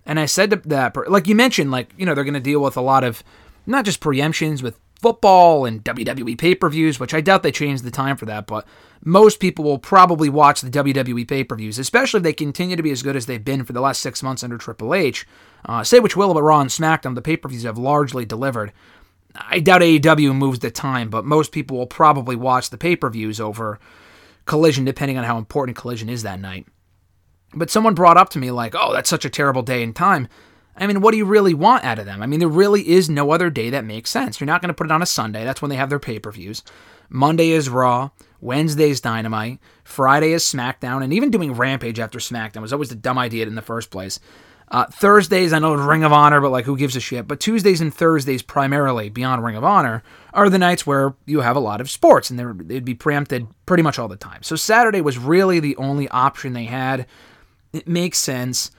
and I said to that, like you mentioned, like you know, they're going to deal with a lot of not just preemptions with football and WWE pay per views, which I doubt they changed the time for that, but most people will probably watch the WWE pay per views, especially if they continue to be as good as they've been for the last six months under Triple H. Uh, say which will about Raw and SmackDown, the pay per views have largely delivered. I doubt AEW moves the time, but most people will probably watch the pay per views over Collision, depending on how important Collision is that night. But someone brought up to me, like, oh, that's such a terrible day and time. I mean, what do you really want out of them? I mean, there really is no other day that makes sense. You're not going to put it on a Sunday. That's when they have their pay per views. Monday is Raw. Wednesday's Dynamite. Friday is SmackDown. And even doing Rampage after SmackDown was always a dumb idea in the first place. Uh, Thursdays, I know Ring of Honor, but like, who gives a shit? But Tuesdays and Thursdays, primarily beyond Ring of Honor, are the nights where you have a lot of sports, and they'd be preempted pretty much all the time. So Saturday was really the only option they had. It makes sense.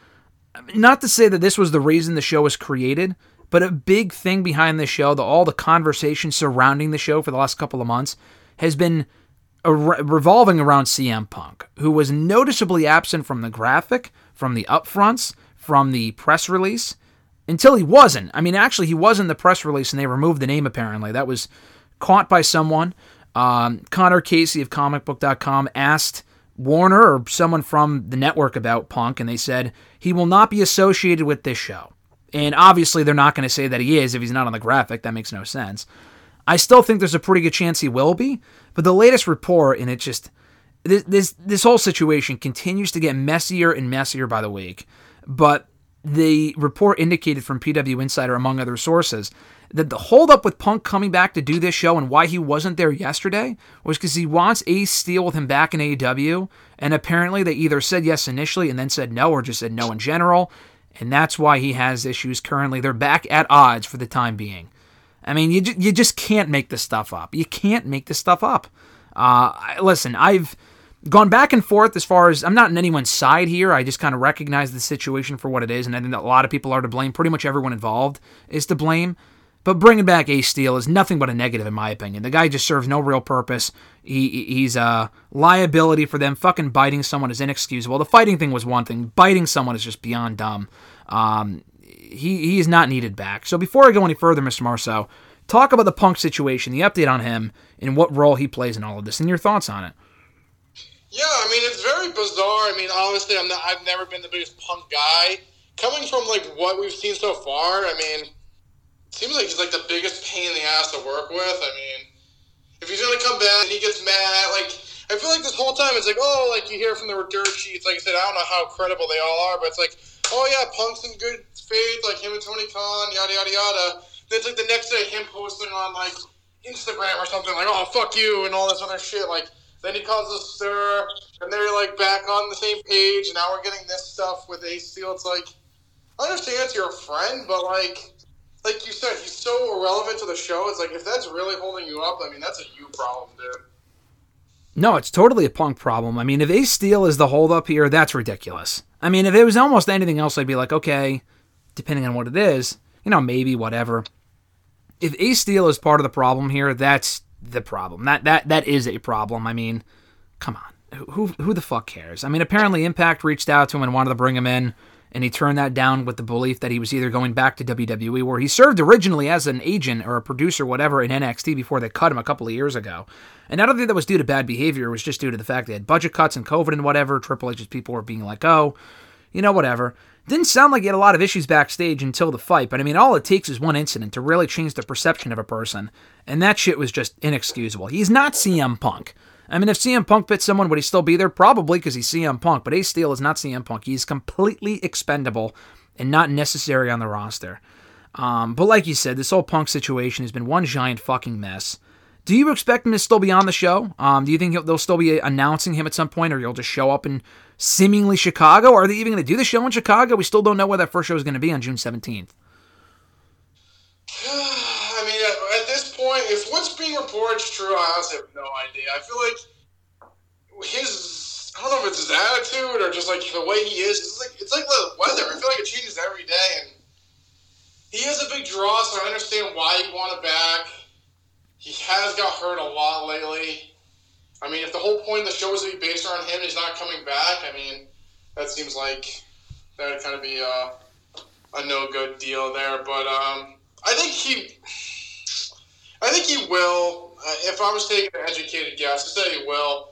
Not to say that this was the reason the show was created, but a big thing behind the show, the, all the conversation surrounding the show for the last couple of months, has been re- revolving around CM Punk, who was noticeably absent from the graphic, from the upfronts, from the press release, until he wasn't. I mean, actually, he was in the press release and they removed the name apparently. That was caught by someone. Um, Connor Casey of comicbook.com asked Warner or someone from the network about Punk, and they said he will not be associated with this show. And obviously, they're not going to say that he is if he's not on the graphic. That makes no sense. I still think there's a pretty good chance he will be, but the latest report, and it just this this this whole situation continues to get messier and messier by the week. But the report indicated from PW Insider, among other sources, that the holdup with Punk coming back to do this show and why he wasn't there yesterday was because he wants Ace Steel with him back in AEW, and apparently they either said yes initially and then said no, or just said no in general, and that's why he has issues currently. They're back at odds for the time being. I mean, you, you just can't make this stuff up. You can't make this stuff up. Uh, listen, I've gone back and forth as far as I'm not on anyone's side here. I just kind of recognize the situation for what it is, and I think that a lot of people are to blame. Pretty much everyone involved is to blame. But bringing back Ace Steel is nothing but a negative, in my opinion. The guy just serves no real purpose. He, he- he's a liability for them. Fucking biting someone is inexcusable. The fighting thing was one thing. Biting someone is just beyond dumb. Um, he, he is not needed back. So before I go any further, Mr. Marceau, talk about the Punk situation, the update on him, and what role he plays in all of this, and your thoughts on it. Yeah, I mean it's very bizarre. I mean, honestly, I'm not, I've never been the biggest punk guy. Coming from like what we've seen so far, I mean, seems like he's like the biggest pain in the ass to work with. I mean, if he's gonna come back and he gets mad, like I feel like this whole time it's like, oh, like you hear from the dirt sheets. Like I said, I don't know how credible they all are, but it's like, oh yeah, Punk's in good faith, like him and Tony Khan, yada yada yada. Then it's like the next day, him posting on like Instagram or something, like, oh fuck you and all this other shit, like. Then he causes a stir, and they're like back on the same page. And now we're getting this stuff with Ace Steel. It's like, I understand it's your friend, but like, like you said, he's so irrelevant to the show. It's like if that's really holding you up, I mean, that's a you problem, dude. No, it's totally a punk problem. I mean, if Ace Steel is the holdup here, that's ridiculous. I mean, if it was almost anything else, I'd be like, okay, depending on what it is, you know, maybe whatever. If Ace Steel is part of the problem here, that's the problem. That that that is a problem. I mean, come on. who who the fuck cares? I mean, apparently Impact reached out to him and wanted to bring him in, and he turned that down with the belief that he was either going back to WWE, where he served originally as an agent or a producer, whatever, in NXT before they cut him a couple of years ago. And I don't think that was due to bad behavior; it was just due to the fact they had budget cuts and COVID and whatever. Triple H's people were being like, "Oh, you know, whatever." Didn't sound like he had a lot of issues backstage until the fight, but I mean, all it takes is one incident to really change the perception of a person, and that shit was just inexcusable. He's not CM Punk. I mean, if CM Punk bit someone, would he still be there? Probably because he's CM Punk, but Ace Steel is not CM Punk. He's completely expendable and not necessary on the roster. Um, but like you said, this whole Punk situation has been one giant fucking mess. Do you expect him to still be on the show? Um, do you think he'll- they'll still be announcing him at some point, or he'll just show up in seemingly Chicago? Are they even going to do the show in Chicago? We still don't know where that first show is going to be on June 17th. I mean, at, at this point, if what's is true, I honestly have no idea. I feel like his, I don't know if it's his attitude or just like the way he is. It's like it's like the weather. I feel like it changes every day, and he is a big draw, so I understand why you want it back. He has got hurt a lot lately. I mean, if the whole point of the show is to be based around him, he's not coming back. I mean, that seems like that would kind of be a, a no good deal there. But um, I think he, I think he will. Uh, if I was taking an educated guess, I say he will.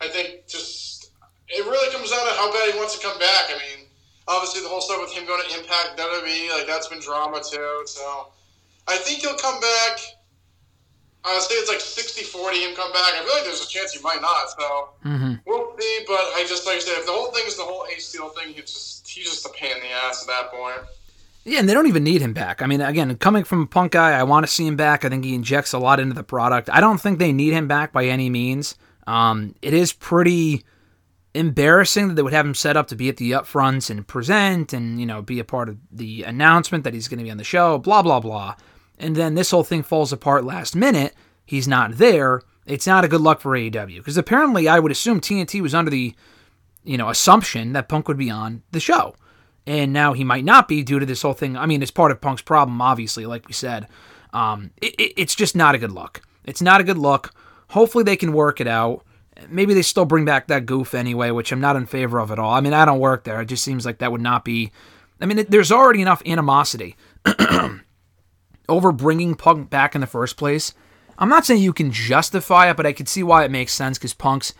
I think just it really comes down to how bad he wants to come back. I mean, obviously the whole stuff with him going to Impact WWE, like that's been drama too. So I think he'll come back. I say it's like 60-40 him come back. I feel like there's a chance he might not. So Mm-hmm. we'll see. But I just like I said, if the whole thing is the whole Ace Steel thing, he's just he's just a pain in the ass at that point. Yeah, and they don't even need him back. I mean, again, coming from a punk guy, I want to see him back. I think he injects a lot into the product. I don't think they need him back by any means. Um, it is pretty embarrassing that they would have him set up to be at the upfronts and present and, you know, be a part of the announcement that he's going to be on the show, blah, blah, blah. And then this whole thing falls apart last minute. He's not there. It's not a good luck for AEW. Because apparently, I would assume TNT was under the, you know, assumption that Punk would be on the show and now he might not be due to this whole thing. I mean, it's part of Punk's problem, obviously, like we said. Um, it, it- it's just not a good look. It's not a good look. Hopefully, they can work it out. Maybe they still bring back that goof anyway, which I'm not in favor of at all. I mean, I don't work there. It just seems like that would not be. I mean, it, there's already enough animosity <clears throat> over bringing Punk back in the first place. I'm not saying you can justify it, but I could see why it makes sense because Punk's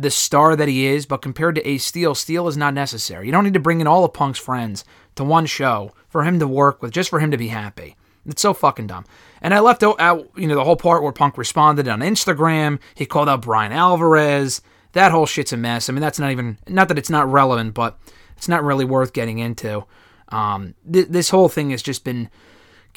the star that he is, but compared to Ace Steel, Steel is not necessary. You don't need to bring in all of Punk's friends to one show for him to work with, just for him to be happy. It's so fucking dumb. And I left out, you know, the whole part where Punk responded on Instagram. He called out Bryan Alvarez. That whole shit's a mess. I mean, that's not even, not that it's not relevant, but it's not really worth getting into. Um, th- this whole thing has just been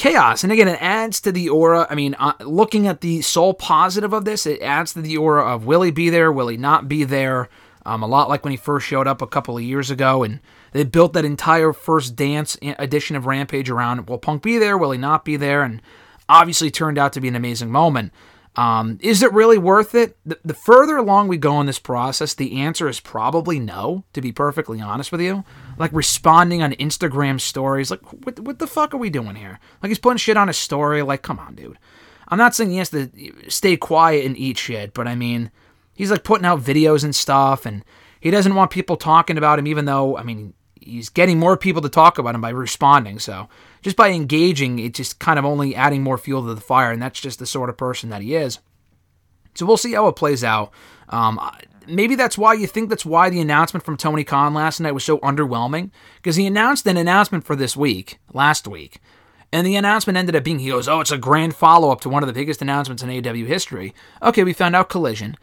chaos. And again, it adds to the aura. I mean, uh, looking at the sole positive of this, it adds to the aura of will he be there? Will he not be there? Um, a lot like when he first showed up a couple of years ago, and they built that entire first dance edition of Rampage around will Punk be there? Will he not be there? And obviously turned out to be an amazing moment. Um, is it really worth it? The, the further along we go in this process, the answer is probably no, to be perfectly honest with you. Like responding on Instagram stories, like, what, what the fuck are we doing here? Like, he's putting shit on his story. Like, come on, dude. I'm not saying he has to stay quiet and eat shit, but I mean, he's like putting out videos and stuff, and he doesn't want people talking about him, even though, I mean, he's getting more people to talk about him by responding. So just by engaging, it's just kind of only adding more fuel to the fire, and that's just the sort of person that he is. So we'll see how it plays out. Um, maybe that's why you think that's why the announcement from Tony Khan last night was so underwhelming because he announced an announcement for this week, last week, and the announcement ended up being he goes, "Oh, it's a grand follow up to one of the biggest announcements in AW history." Okay, we found out Collision,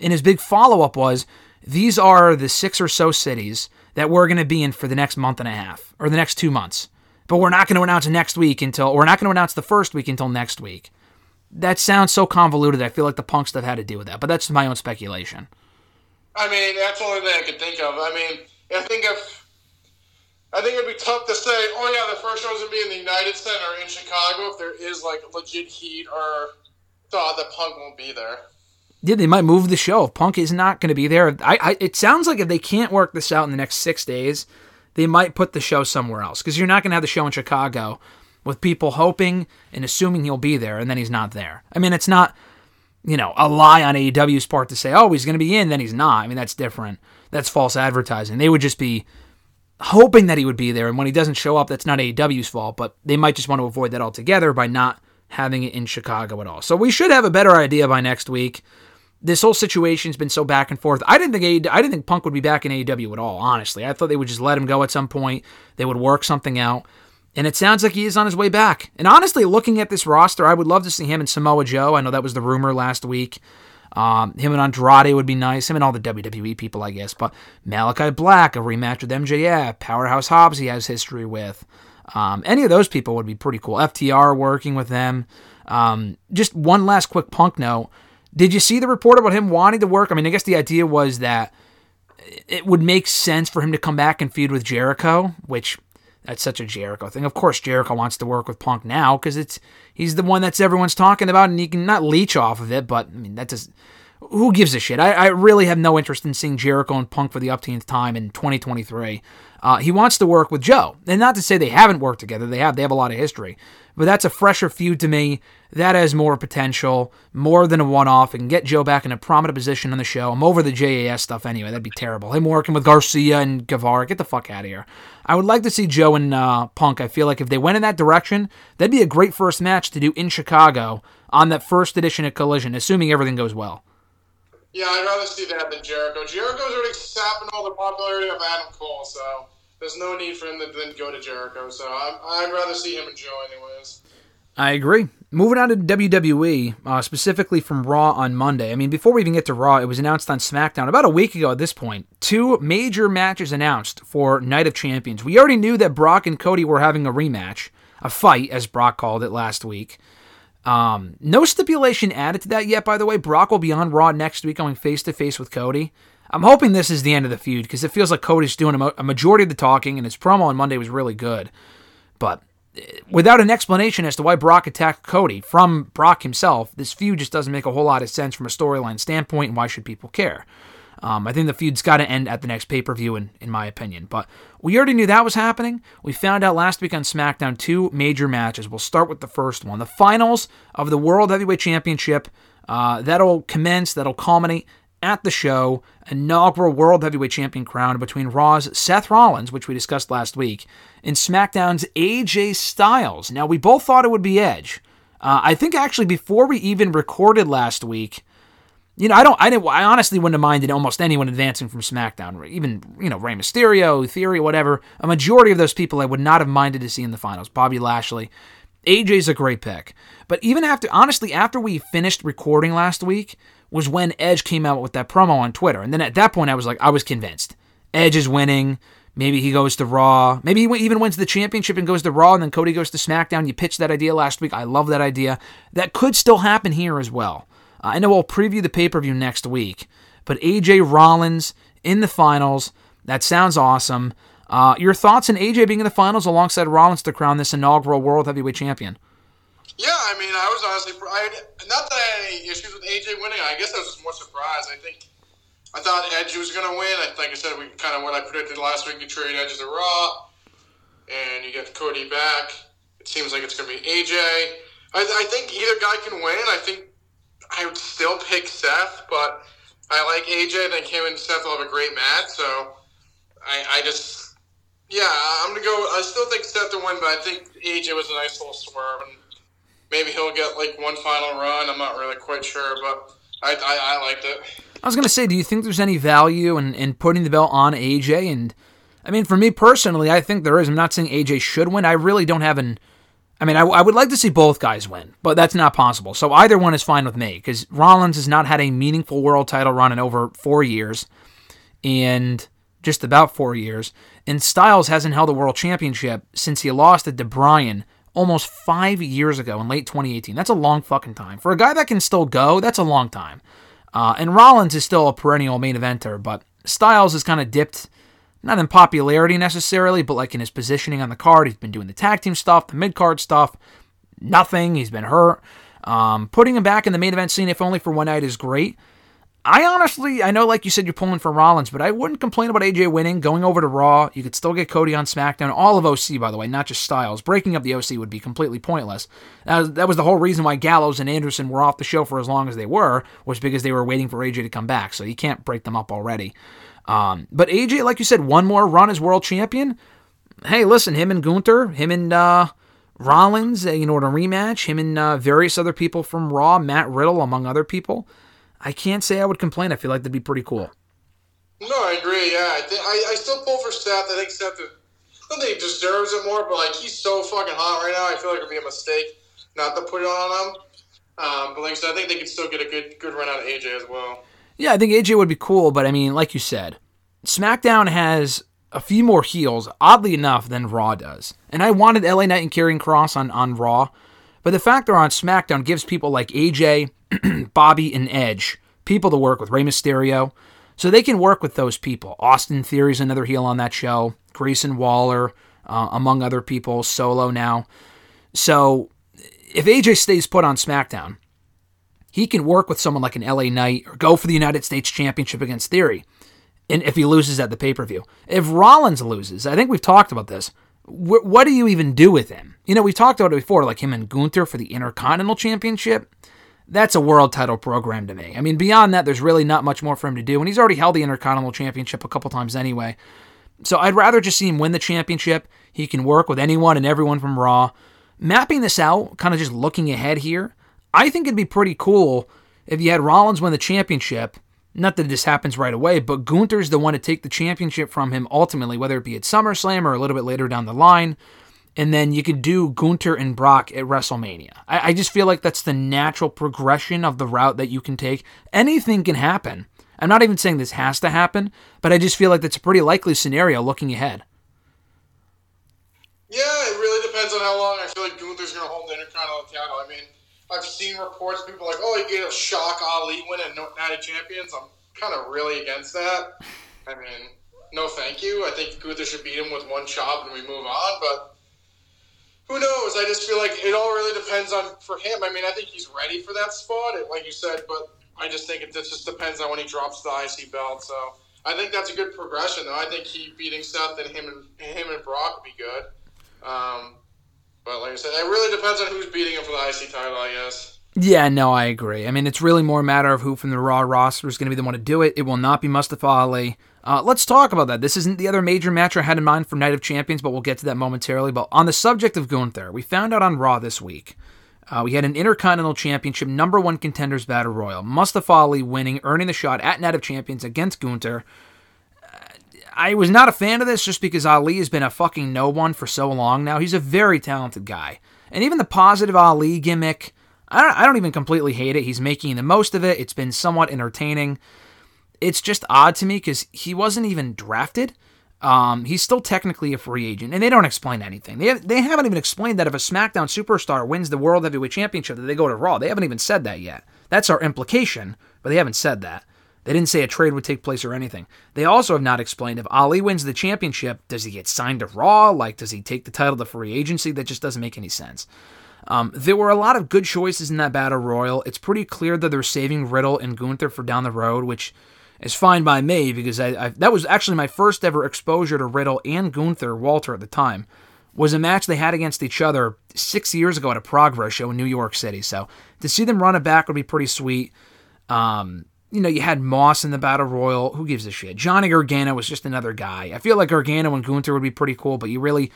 and his big follow up was these are the six or so cities that we're going to be in for the next month and a half or the next two months. But we're not going to announce next week until we're not going to announce the first week until next week. That sounds so convoluted. I feel like the punk stuff had to do with that, but that's my own speculation. I mean, that's the only thing I could think of. I mean, I think if I think it'd be tough to say, oh yeah, the first show's gonna be in the United Center in Chicago if there is like legit heat or thought that Punk won't be there. Yeah, they might move the show. If Punk is not going to be there, I, I, it sounds like if they can't work this out in the next six days, they might put the show somewhere else because you're not going to have the show in Chicago with people hoping and assuming he'll be there and then he's not there. I mean, it's not. you know, a lie on AEW's part to say, oh, he's going to be in, then he's not. I mean, that's different. That's false advertising. They would just be hoping that he would be there, and when he doesn't show up, that's not AEW's fault, but they might just want to avoid that altogether by not having it in Chicago at all. So we should have a better idea by next week. This whole situation's been so back and forth. I didn't think AEW, I didn't think Punk would be back in AEW at all. Honestly, I thought they would just let him go at some point. They would work something out, and it sounds like he is on his way back. And honestly, looking at this roster, I would love to see him and Samoa Joe. I know that was the rumor last week. Um, him and Andrade would be nice. Him and all the WWE people, I guess. But Malakai Black, a rematch with MJF, Powerhouse Hobbs, he has history with. Um, any of those people would be pretty cool. FTR working with them. Um, just one last quick punk note. Did you see the report about him wanting to work? I mean, I guess the idea was that it would make sense for him to come back and feud with Jericho, which that's such a Jericho thing. Of course, Jericho wants to work with Punk now because it's he's the one that's everyone's talking about, and he can not leech off of it. But I mean, that does. Who gives a shit? I, I really have no interest in seeing Jericho and Punk for the upteenth time in 2023. Uh, he wants to work with Joe, and not to say they haven't worked together. They have. They have a lot of history, but that's a fresher feud to me. That has more potential, more than a one-off, and get Joe back in a prominent position on the show. I'm over the JAS stuff anyway. That'd be terrible. Him working with Garcia and Guevara. Get the fuck out of here. I would like to see Joe and uh, Punk. I feel like if they went in that direction, that'd be a great first match to do in Chicago on that first edition of Collision, assuming everything goes well. Yeah, I'd rather see that than Jericho. Jericho's already sapping all the popularity of Adam Cole, so there's no need for him to then go to Jericho. So I'm, I'd rather see him and Joe, anyways. I agree. Moving on to WWE, uh, specifically from Raw on Monday. I mean, before we even get to Raw, it was announced on SmackDown about a week ago at this point. Two major matches announced for Night of Champions. We already knew that Brock and Cody were having a rematch, a fight, as Brock called it last week. Um, no stipulation added to that yet, by the way. Brock will be on Raw next week going face to face with Cody. I'm hoping this is the end of the feud because it feels like Cody's doing a, mo- a majority of the talking, and his promo on Monday was really good. But eh, without an explanation as to why Brock attacked Cody from Brock himself, this feud just doesn't make a whole lot of sense from a storyline standpoint, and why should people care? Um, I think the feud's got to end at the next pay per view, in, in my opinion. But we already knew that was happening. We found out last week on SmackDown two major matches. We'll start with the first one the finals of the World Heavyweight Championship. Uh, that'll commence, that'll culminate at the show. Inaugural World Heavyweight Champion crown between Raw's Seth Rollins, which we discussed last week, and SmackDown's AJ Styles. Now, we both thought it would be Edge. Uh, I think actually before we even recorded last week, you know, I don't, I didn't, I honestly wouldn't have minded almost anyone advancing from SmackDown, even you know Rey Mysterio, Theory, whatever. A majority of those people I would not have minded to see in the finals. Bobby Lashley, AJ's a great pick, but even after, honestly, after we finished recording last week, was when Edge came out with that promo on Twitter, and then at that point I was like, I was convinced Edge is winning. Maybe he goes to Raw. Maybe he even wins the championship and goes to Raw, and then Cody goes to SmackDown. You pitched that idea last week. I love that idea. That could still happen here as well. I know we'll preview the pay per view next week, but AJ Rollins in the finals, that sounds awesome. Uh, your thoughts on AJ being in the finals alongside Rollins to crown this inaugural World Heavyweight Champion? Yeah, I mean, I was honestly, I, not that I had any issues with AJ winning. I guess I was just more surprised. I think I thought Edge was going to win. I, like I said, we kind of what I predicted last week. You trade Edge to Raw, and you get Cody back. It seems like it's going to be AJ. I, I think either guy can win. I think I would still pick Seth, but I like AJ. I think him and Seth will have a great match. So I, I just, yeah, I'm gonna go. I still think Seth to win, but I think AJ was a nice little swerve, and maybe he'll get like one final run. I'm not really quite sure, but I, I, I liked it. I was going to say, do you think there's any value in, in putting the belt on AJ? And I mean, for me personally, I think there is. I'm not saying AJ should win. I really don't have an. I mean, I, I would like to see both guys win, but that's not possible. So either one is fine with me because Rollins has not had a meaningful world title run in over four years, and just about four years. And Styles hasn't held a world championship since he lost it to Bryan almost five years ago in late 2018. That's a long fucking time. For a guy that can still go, that's a long time. Uh, and Rollins is still a perennial main eventer, but Styles has kind of dipped, not in popularity necessarily, but like in his positioning on the card. He's been doing the tag team stuff, the mid card stuff, nothing. He's been hurt. Um, putting him back in the main event scene, if only for one night, is great. I honestly, I know, like you said, you're pulling for Rollins, but I wouldn't complain about AJ winning, going over to Raw. You could still get Cody on SmackDown. All of OC, by the way, not just Styles. Breaking up the OC would be completely pointless. That was, that was the whole reason why Gallows and Anderson were off the show for as long as they were, was because they were waiting for AJ to come back. So you can't break them up already. Um, but AJ, like you said, one more run as world champion. Hey, listen, him and Gunther, him and uh, Rollins, uh, you know, in a rematch, him and uh, various other people from Raw, Matt Riddle, among other people. I can't say I would complain. I feel like that'd be pretty cool. No, I agree. Yeah, I, think, I I still pull for Seth. I think Seth. I don't think he deserves it more, but like he's so fucking hot right now. I feel like it'd be a mistake not to put it on him. Um, but like I said, I think they could still get a good good run out of AJ as well. Yeah, I think AJ would be cool, but I mean, like you said, SmackDown has a few more heels, oddly enough, than Raw does. And I wanted LA Knight and Karrion Kross on, on Raw, but the fact they're on SmackDown gives people like AJ, <clears throat> Bobby, and Edge people to work with, Rey Mysterio. So they can work with those people. Austin Theory's another heel on that show, Grayson Waller, uh, among other people, solo now. So if AJ stays put on SmackDown, he can work with someone like an LA Knight or go for the United States Championship against Theory. And if he loses at the pay per view, if Rollins loses, I think we've talked about this. Wh- what do you even do with him? You know, we talked about it before, like him and Gunther for the Intercontinental Championship. That's a world title program to me. I mean, beyond that, there's really not much more for him to do, and he's already held the Intercontinental Championship a couple times anyway. So I'd rather just see him win the championship. He can work with anyone and everyone from Raw. Mapping this out, kind of just looking ahead here, I think it'd be pretty cool if you had Rollins win the championship. Not that this happens right away, but Gunther's the one to take the championship from him ultimately, whether it be at SummerSlam or a little bit later down the line. And then you could do Gunther and Brock at WrestleMania. I, I just feel like that's the natural progression of the route that you can take. Anything can happen. I'm not even saying this has to happen, but I just feel like that's a pretty likely scenario looking ahead. Yeah, it really depends on how long I feel like Gunther's going to hold the Intercontinental title. I mean, I've seen reports, people like, oh, he a shock Ali win at Night of Champions. I'm kind of really against that. I mean, no thank you. I think Gunther should beat him with one chop and we move on, but who knows? I just feel like it all really depends on for him. I mean, I think he's ready for that spot, like you said, but I just think it just depends on when he drops the IC belt. So I think that's a good progression, though. I think he beating Seth and him and him and Brock would be good. Um, but like I said, it really depends on who's beating him for the IC title, I guess. Yeah, no, I agree. I mean, it's really more a matter of who from the Raw roster is going to be the one to do it. It will not be Mustafa Ali. Uh, let's talk about that. This isn't the other major match I had in mind for Night of Champions, but we'll get to that momentarily. But on the subject of Gunther, we found out on Raw this week. Uh, we had an Intercontinental Championship number one contenders battle royal. Mustafa Ali winning, earning the shot at Night of Champions against Gunther. I was not a fan of this just because Ali has been a fucking no one for so long now. He's a very talented guy. And even the positive Ali gimmick, I don't, I don't even completely hate it. He's making the most of it. It's been somewhat entertaining. It's just odd to me because he wasn't even drafted. Um, he's still technically a free agent, and they don't explain anything. They, they haven't even explained that if a SmackDown superstar wins the World Heavyweight Championship, that they go to Raw. They haven't even said that yet. That's our implication, but they haven't said that. They didn't say a trade would take place or anything. They also have not explained if Ali wins the championship, does he get signed to Raw? Like, does he take the title to free agency? That just doesn't make any sense. Um, there were a lot of good choices in that battle royal. It's pretty clear that they're saving Riddle and Gunther for down the road, which is fine by me because I, I that was actually my first ever exposure to Riddle and Gunther Walter at the time. Was a match they had against each other six years ago at a Progress show in New York City. So to see them run it back would be pretty sweet. Um, you know, you had Moss in the Battle Royal. Who gives a shit? Johnny Gargano was just another guy. I feel like Gargano and Gunther would be pretty cool, but you really,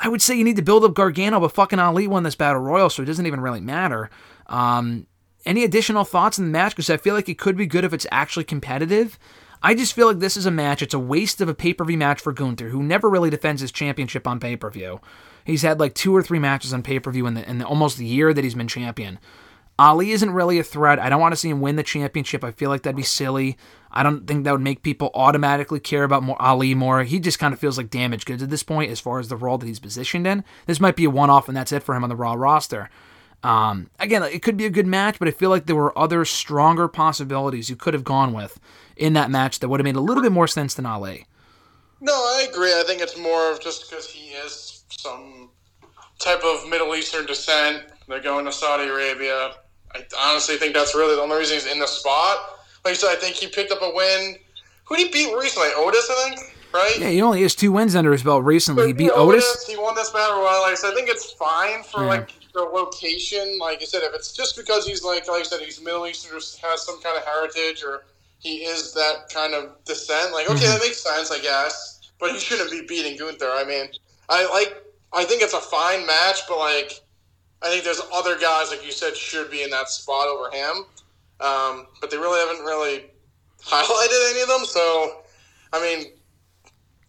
I would say you need to build up Gargano, but fucking Ali won this Battle Royal, so it doesn't even really matter. Um, any additional thoughts in the match? Because I feel like it could be good if it's actually competitive. I just feel like this is a match. It's a waste of a pay per view match for Gunther, who never really defends his championship on pay per view. He's had like two or three matches on pay per view in the in the, almost the year that he's been champion. Ali isn't really a threat. I don't want to see him win the championship. I feel like that'd be silly. I don't think that would make people automatically care about more Ali more. He just kind of feels like damaged goods at this point as far as the role that he's positioned in. This might be a one off and that's it for him on the Raw roster. Um, again, it could be a good match, but I feel like there were other stronger possibilities you could have gone with in that match that would have made a little bit more sense than Ali. No, I agree. I think it's more of just because he is some type of Middle Eastern descent. They're going to Saudi Arabia. I honestly think that's really the only reason he's in the spot. like I said, I think he picked up a win. Who did he beat recently? Otis, I think. Right? Yeah, he only has two wins under his belt recently. He beat Otis. He won this battle royal. Like I said, I think it's fine for Yeah. like the location. Like I said, if it's just because he's like, like I said, he's Middle Eastern, or has some kind of heritage, or he is that kind of descent. Like, okay, Mm-hmm. that makes sense, I guess. But he shouldn't be beating Gunther. I mean, I like. I think it's a fine match, but like, I think there's other guys, like you said, should be in that spot over him. Um, but they really haven't really <laughs> highlighted any of them. So, I mean,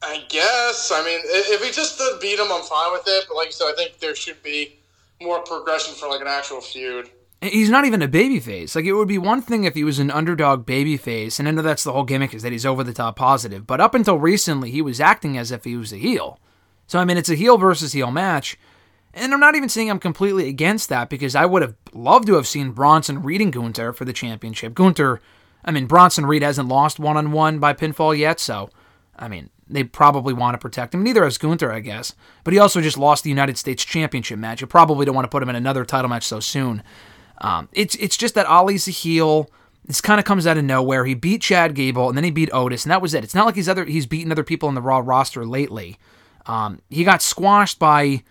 I guess. I mean, if he just beat him, I'm fine with it. But like you said, I think there should be more progression for like an actual feud. He's not even a babyface. Like it would be one thing if he was an underdog babyface, and I know that's the whole gimmick is that he's over the top positive. But up until recently, he was acting as if he was a heel. So I mean, it's a heel versus heel match, and I'm not even saying I'm completely against that because I would have loved to have seen Bronson reading Gunther for the championship. Gunther, I mean, Bronson Reed hasn't lost one on one by pinfall yet, so I mean, they probably want to protect him. Neither has Gunther, I guess. But he also just lost the United States Championship match. You probably don't want to put him in another title match so soon. Um, it's it's just that Ali's a heel. This kind of comes out of nowhere. He beat Chad Gable and then he beat Otis, and that was it. It's not like he's other he's beaten other people on the Raw roster lately. Um, he got squashed by.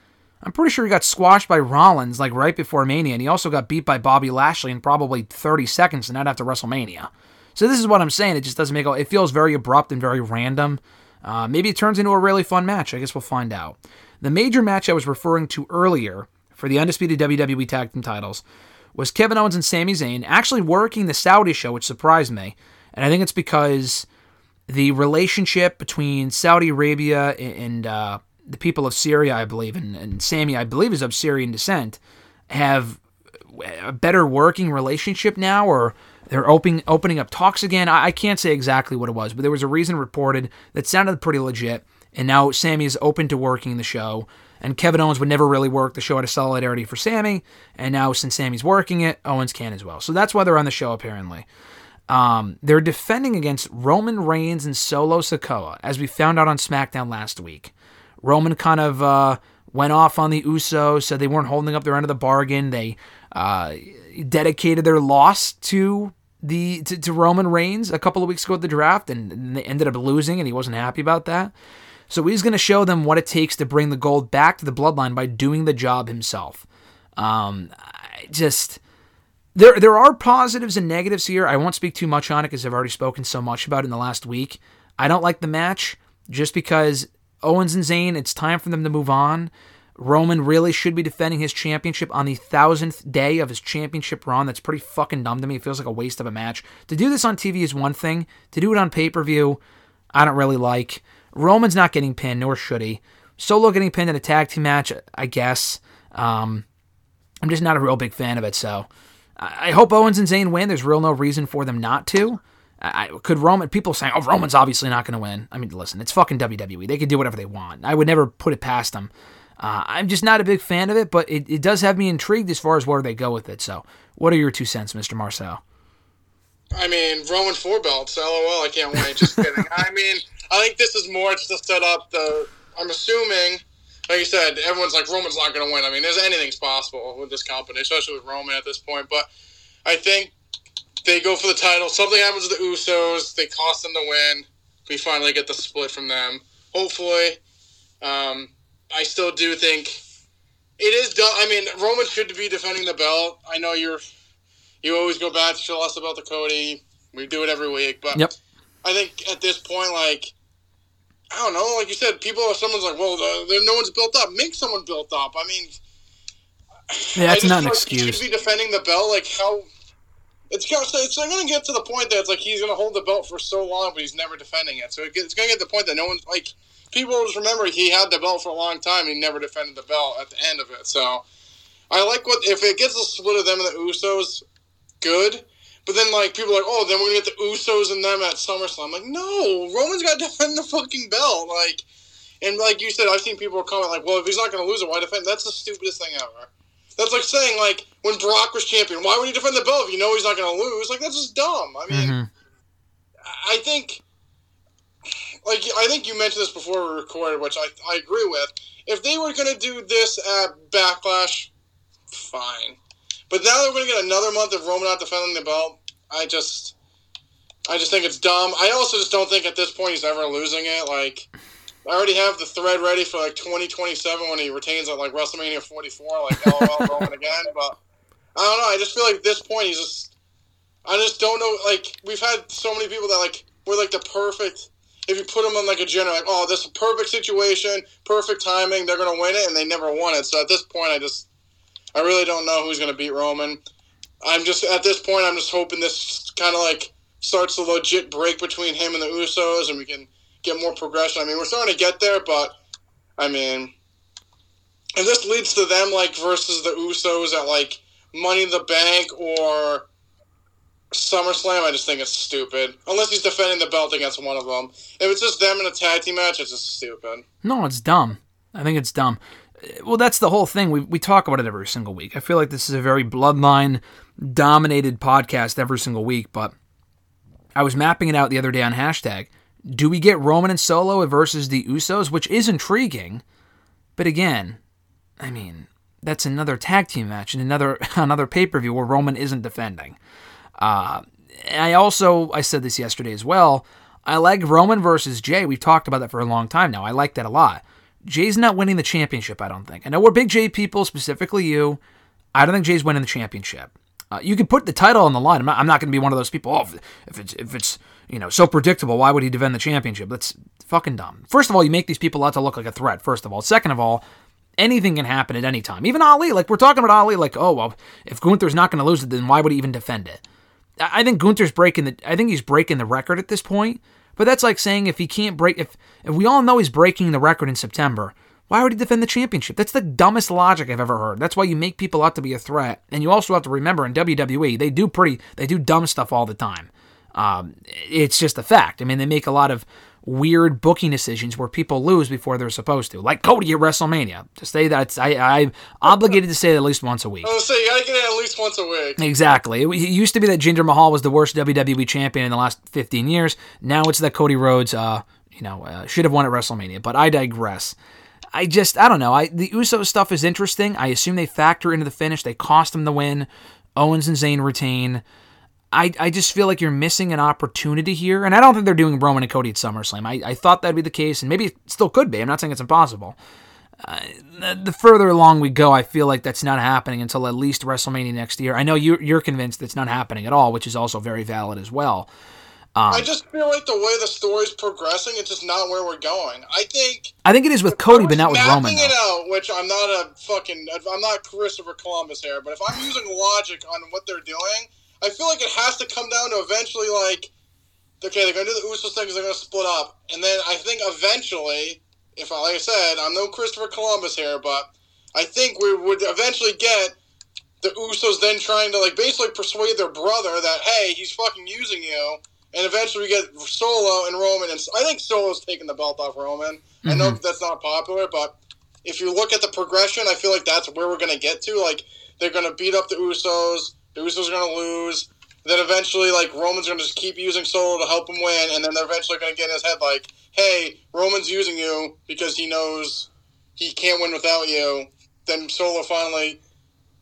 I'm pretty sure he got squashed by Rollins like right before Mania, and he also got beat by Bobby Lashley in probably 30 seconds, and not after WrestleMania. So this is what I'm saying. It just doesn't make it feels very abrupt and very random. Uh, maybe it turns into a really fun match. I guess we'll find out. The major match I was referring to earlier for the undisputed WWE Tag Team titles was Kevin Owens and Sami Zayn actually working the Saudi show, which surprised me. And I think it's because the relationship between Saudi Arabia and uh, the people of Syria, I believe, and, and Sami, I believe, is of Syrian descent, have a better working relationship now, or they're opening opening up talks again. I, I can't say exactly what it was, but there was a reason reported that sounded pretty legit. And now Sami is open to working the show, and Kevin Owens would never really work the show out of solidarity for Sami. And now since Sami's working it, Owens can as well. So that's why they're on the show apparently. Um, they're defending against Roman Reigns and Solo Sikoa, as we found out on SmackDown last week. Roman kind of uh, went off on the Usos, said they weren't holding up their end of the bargain. They uh, dedicated their loss to the to, to Roman Reigns a couple of weeks ago at the draft, and, they ended up losing, and he wasn't happy about that. So he's going to show them what it takes to bring the gold back to the bloodline by doing the job himself. Um, just there there are positives and negatives here. I won't speak too much on it because I've already spoken so much about it in the last week. I don't like the match just because Owens and Zayn, it's time for them to move on. Roman really should be defending his championship on the thousandth day of his championship run. That's pretty fucking dumb to me. It feels like a waste of a match. To do this on TV is one thing. To do it on pay per view, I don't really like. Roman's not getting pinned, nor should he. Solo getting pinned in a tag team match, I guess. Um, I'm just not a real big fan of it, so I hope Owens and Zayn win. There's real no reason for them not to. I, could Roman people saying, "Oh, Roman's obviously not going to win." I mean, listen, it's fucking WWE. They can do whatever they want. I would never put it past them. Uh, I'm just not a big fan of it, but it, it does have me intrigued as far as where they go with it. So, what are your two cents, Mr. Marcel? I mean, Roman four belts. LOL. I can't wait. Just kidding. <laughs> I mean, I think this is more just to set up the. I'm assuming, like you said, everyone's like Roman's not going to win. I mean, there's anything's possible with this company, especially with Roman at this point. But I think they go for the title. Something happens to the Usos. They cost them the win. We finally get the split from them. Hopefully, um, I still do think it is done. I mean, Roman should be defending the belt. I know you're. You always go back to show us about the Cody. We do it every week, but Yep. I think at this point, like, I don't know, like you said, people, if someone's like, well, the, the, no one's built up, make someone built up. I mean, Yeah, that's not an like excuse. should be defending the belt. Like, how. It's going to it's going to get to the point that it's like he's going to hold the belt for so long, but he's never defending it. So it gets, it's going to get to the point that no one's like people just remember he had the belt for a long time he never defended the belt at the end of it. So I like what if it gets a split of them and the Usos, good. But then like people are like, oh, then we're gonna get the Usos and them at SummerSlam. Like, no, Roman's got to <laughs> defend the fucking belt. Like, and like you said, I've seen people comment like, well, if he's not gonna lose it, why defend? That's the stupidest thing ever. That's like saying like when Brock was champion, why would he defend the belt if you know he's not gonna lose? Like that's just dumb. I mean, Mhm. I think, like I think you mentioned this before we recorded, which I I agree with. If they were gonna do this at Backlash, fine. But now they're gonna get another month of Roman not defending the belt. I just, I just think it's dumb. I also just don't think at this point he's ever losing it. Like, I already have the thread ready for like 2027 when he retains at like WrestleMania 44, like <laughs> LOL Roman again. But I don't know. I just feel like at this point he's just. I just don't know. Like, we've had so many people that like were like the perfect. If you put them on like a general, like, oh, this is a perfect situation, perfect timing, they're gonna win it, and they never won it. So at this point, I just, I really don't know who's gonna beat Roman. I'm just at this point, I'm just hoping this kind of like starts a legit break between him and the Usos, and we can get more progression. I mean, we're starting to get there, but I mean, if this leads to them like versus the Usos at like Money in the Bank or SummerSlam, I just think it's stupid. Unless he's defending the belt against one of them. If it's just them in a tag team match, it's just stupid. No, it's dumb. I think it's dumb. Well, that's the whole thing. We, we talk about it every single week. I feel like this is a very bloodline dominated podcast every single week, but I was mapping it out the other day on hashtag. Do we get Roman and Solo versus the Usos, which is intriguing, but again, I mean, that's another tag team match and another <laughs> another pay per view where Roman isn't defending. Uh, I also I said this yesterday as well. I like Roman versus Jay. We've talked about that for a long time now. I like that a lot. Jay's not winning the championship. I don't think. I know we're big Jay people, specifically you. I don't think Jay's winning the championship. Uh, you can put the title on the line. I'm not, not going to be one of those people. Oh, if, if it's if it's you know so predictable, why would he defend the championship? That's fucking dumb. First of all, you make these people out to look like a threat. First of all, second of all, anything can happen at any time. Even Ali, like we're talking about Ali, like oh well, if Gunther's not going to lose it, then why would he even defend it? I think Gunther's breaking the. I think he's breaking the record at this point. But that's like saying if he can't break, if if we all know he's breaking the record in September, why would he defend the championship? That's the dumbest logic I've ever heard. That's why you make people out to be a threat, and you also have to remember in WWE they do pretty, they do dumb stuff all the time. Um, it's just a fact. I mean, they make a lot of weird booking decisions where people lose before they're supposed to, like Cody at WrestleMania. To say that, I, I'm obligated to say that at least once a week. Gonna say you gotta get it at least once a week. Exactly. It, it used to be that Jinder Mahal was the worst WWE champion in the last 15 years. Now it's that Cody Rhodes, uh, you know, uh, should have won at WrestleMania. But I digress. I just, I don't know. I the Uso stuff is interesting. I assume they factor into the finish. They cost them the win. Owens and Zayn retain. I, I just feel like you're missing an opportunity here. And I don't think they're doing Roman and Cody at SummerSlam. I, I thought that'd be the case, and maybe it still could be. I'm not saying it's impossible. Uh, the, the further along we go, I feel like that's not happening until at least WrestleMania next year. I know you're, you're convinced it's not happening at all, which is also very valid as well. Um, I just feel like the way the story's progressing, it's just not where we're going. I think I think it is with Cody, but not with mapping Roman. it Though. out, which I'm not a fucking, I'm not Christopher Columbus here, but if I'm using logic on what they're doing, I feel like it has to come down to eventually like, okay, they're gonna do the Usos thing 'cause they're gonna split up, and then I think eventually, if I like I said, I'm no Christopher Columbus here, but I think we would eventually get the Usos then trying to like basically persuade their brother that hey, he's fucking using you, and eventually we get Solo and Roman, and I think Solo's taking the belt off Roman. I know mm-hmm. that's not popular, but if you look at the progression, I feel like that's where we're gonna get to. Like they're gonna beat up the Usos, the Usos are gonna lose. Then eventually, like Roman's gonna just keep using Solo to help him win, and then they're eventually gonna get in his head like, "Hey, Roman's using you because he knows he can't win without you." Then Solo finally